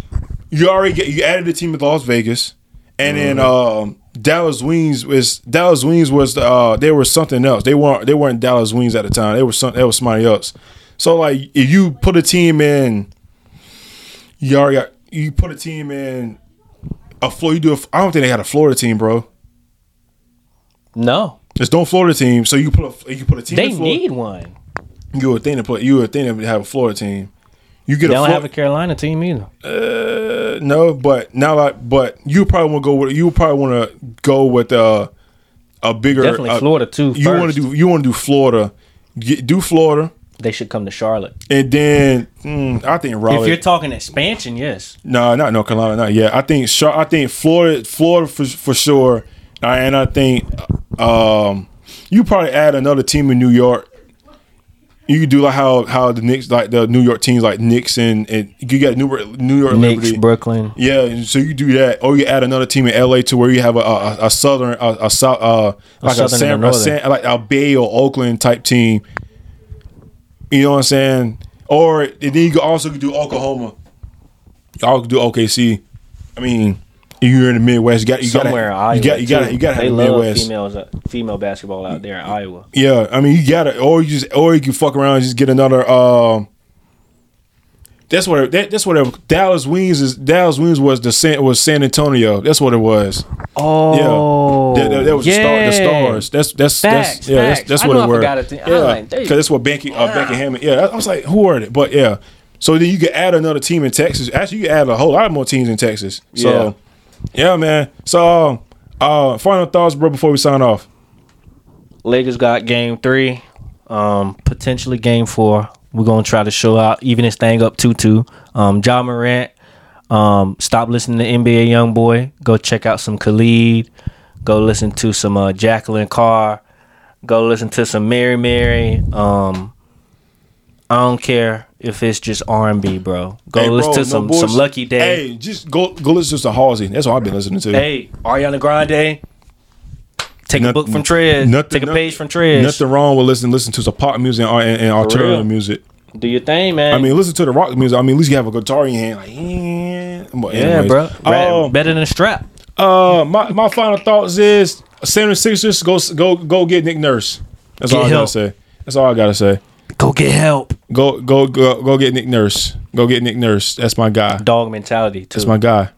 You already get you added the team with Las Vegas, and then Mm-hmm. um, Dallas Wings was Dallas Wings was uh they were something else. They weren't they weren't Dallas Wings at the time. They were some they was somebody else. So like if you put a team in, you already got you put a team in a Florida. You do. A, I don't think they had a Florida team, bro. no, it's don't Florida team. So you put a you put a team. they in Florida, need one. You would think to play. You would think to have a Florida team. You get They a don't Florida. have a Carolina team either. Uh, no, but now like, but you probably want to go with you probably want to go with uh, a bigger Definitely uh, Florida too. You want to do you want to do Florida, Get, do Florida, They should come to Charlotte. and then mm, I think If you're talking expansion, yes. No, not North Carolina, not yet. I think Char- I think Florida, Florida for for sure, and I think um, you probably add another team in New York. You could do like how how the Knicks like the New York teams like Knicks and, and you got New York New York Knicks, Liberty. Brooklyn. Yeah, so you do that, or you add another team in LA to where you have a a, a southern a, a south uh like a, southern San, a a San, like a Bay or Oakland type team. You know what I'm saying? Or and then you could also do Oklahoma. Y'all could do OKC. I mean, you're in the Midwest. You got you Somewhere gotta, Iowa. you got you got you got to They have the love Midwest. females, uh, female basketball out there in Iowa. Yeah, I mean you got to, or you just, or you can fuck around and just get another. Um, that's what it, that, that's what it, Dallas Wings is. Dallas Wings was the San was San Antonio. That's what it was. Oh, That, that, that was the, star, the stars. That's that's Facts, that's yeah. That's, facts. that's I what it I was. it. I was Yeah, like, because that's what Becky uh, Becky Hammon. Yeah, I was like, who are they? But yeah, so then you could add another team in Texas. Actually, you could add a whole lot more teams in Texas. So yeah, man. So uh, final thoughts, bro, before we sign off. Lakers got game three, um, potentially game four. We're gonna try to show out, even this thing up two two. Um, Ja Morant, Um, stop listening to NBA YoungBoy. Go check out some Khalid. Go listen to some uh, Jacqueline Carr. Go listen to some Mary Mary. Um, I don't care if it's just R and B, bro. Go Hey, listen bro, to some bullshit. some Lucky Day. Hey, just go go listen to some Halsey. That's what I've been listening to. Hey, Ariana Grande. Take a book from Trez. nothing- Take a nothing- page from Trez. Nothing wrong with listening listen to some pop music and, and, and alternative music. Do your thing, man. I mean, listen to the rock music. I mean, at least you have a guitar in your hand. Like, yeah, But yeah, bro. Oh, better than a strap. uh, my my final thoughts is 76ers go go go get Nick Nurse. That's Get all I help. gotta say. That's all I gotta say. Go get help. Go go go go get Nick Nurse. Go get Nick Nurse. That's my guy. Dog mentality too. That's my guy.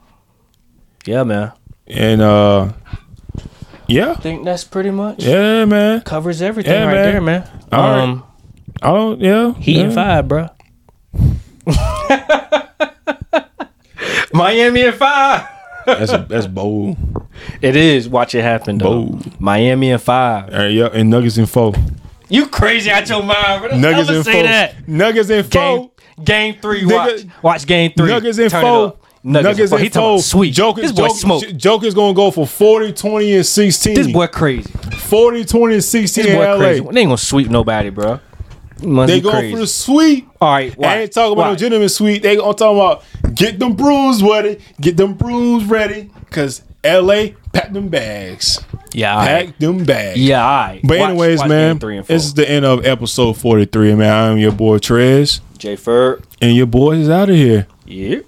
yeah, man. And uh, yeah, I think that's pretty much yeah, man. covers everything Yeah, right man. there, man. All right. um, I don't. Yeah, Heat yeah. and five, bro. [laughs] Miami and five. That's that's bold. It is. Watch it happen, though. Bold. Miami and five. All right, yeah, and Nuggets and four. You crazy out your mind, bro. Nuggets and say four. that. Nuggets and Game, four. game three. Nigga- watch. Watch game three. Nuggets and Turn four. up. Nuggets, and four. He about sweet. Joker, this boy Joker, smoke. Joker's gonna go for 40, 20, and 16. This boy crazy. 40, 20, and 16 This boy LA. crazy. They ain't gonna sweep nobody, bro. Must They going crazy. for the sweep. All right, I ain't talking about no Watch. gentleman sweep. They gonna talking about get them brooms ready, get them brooms ready, cause LA pack them bags, Yeah, all right. pack them bags. yeah, all right. But Watch- anyways, watch man, three and four. this is the end of episode forty three. Man, I'm your boy Trez, J Ferg. and your boy is out of here. Yeah.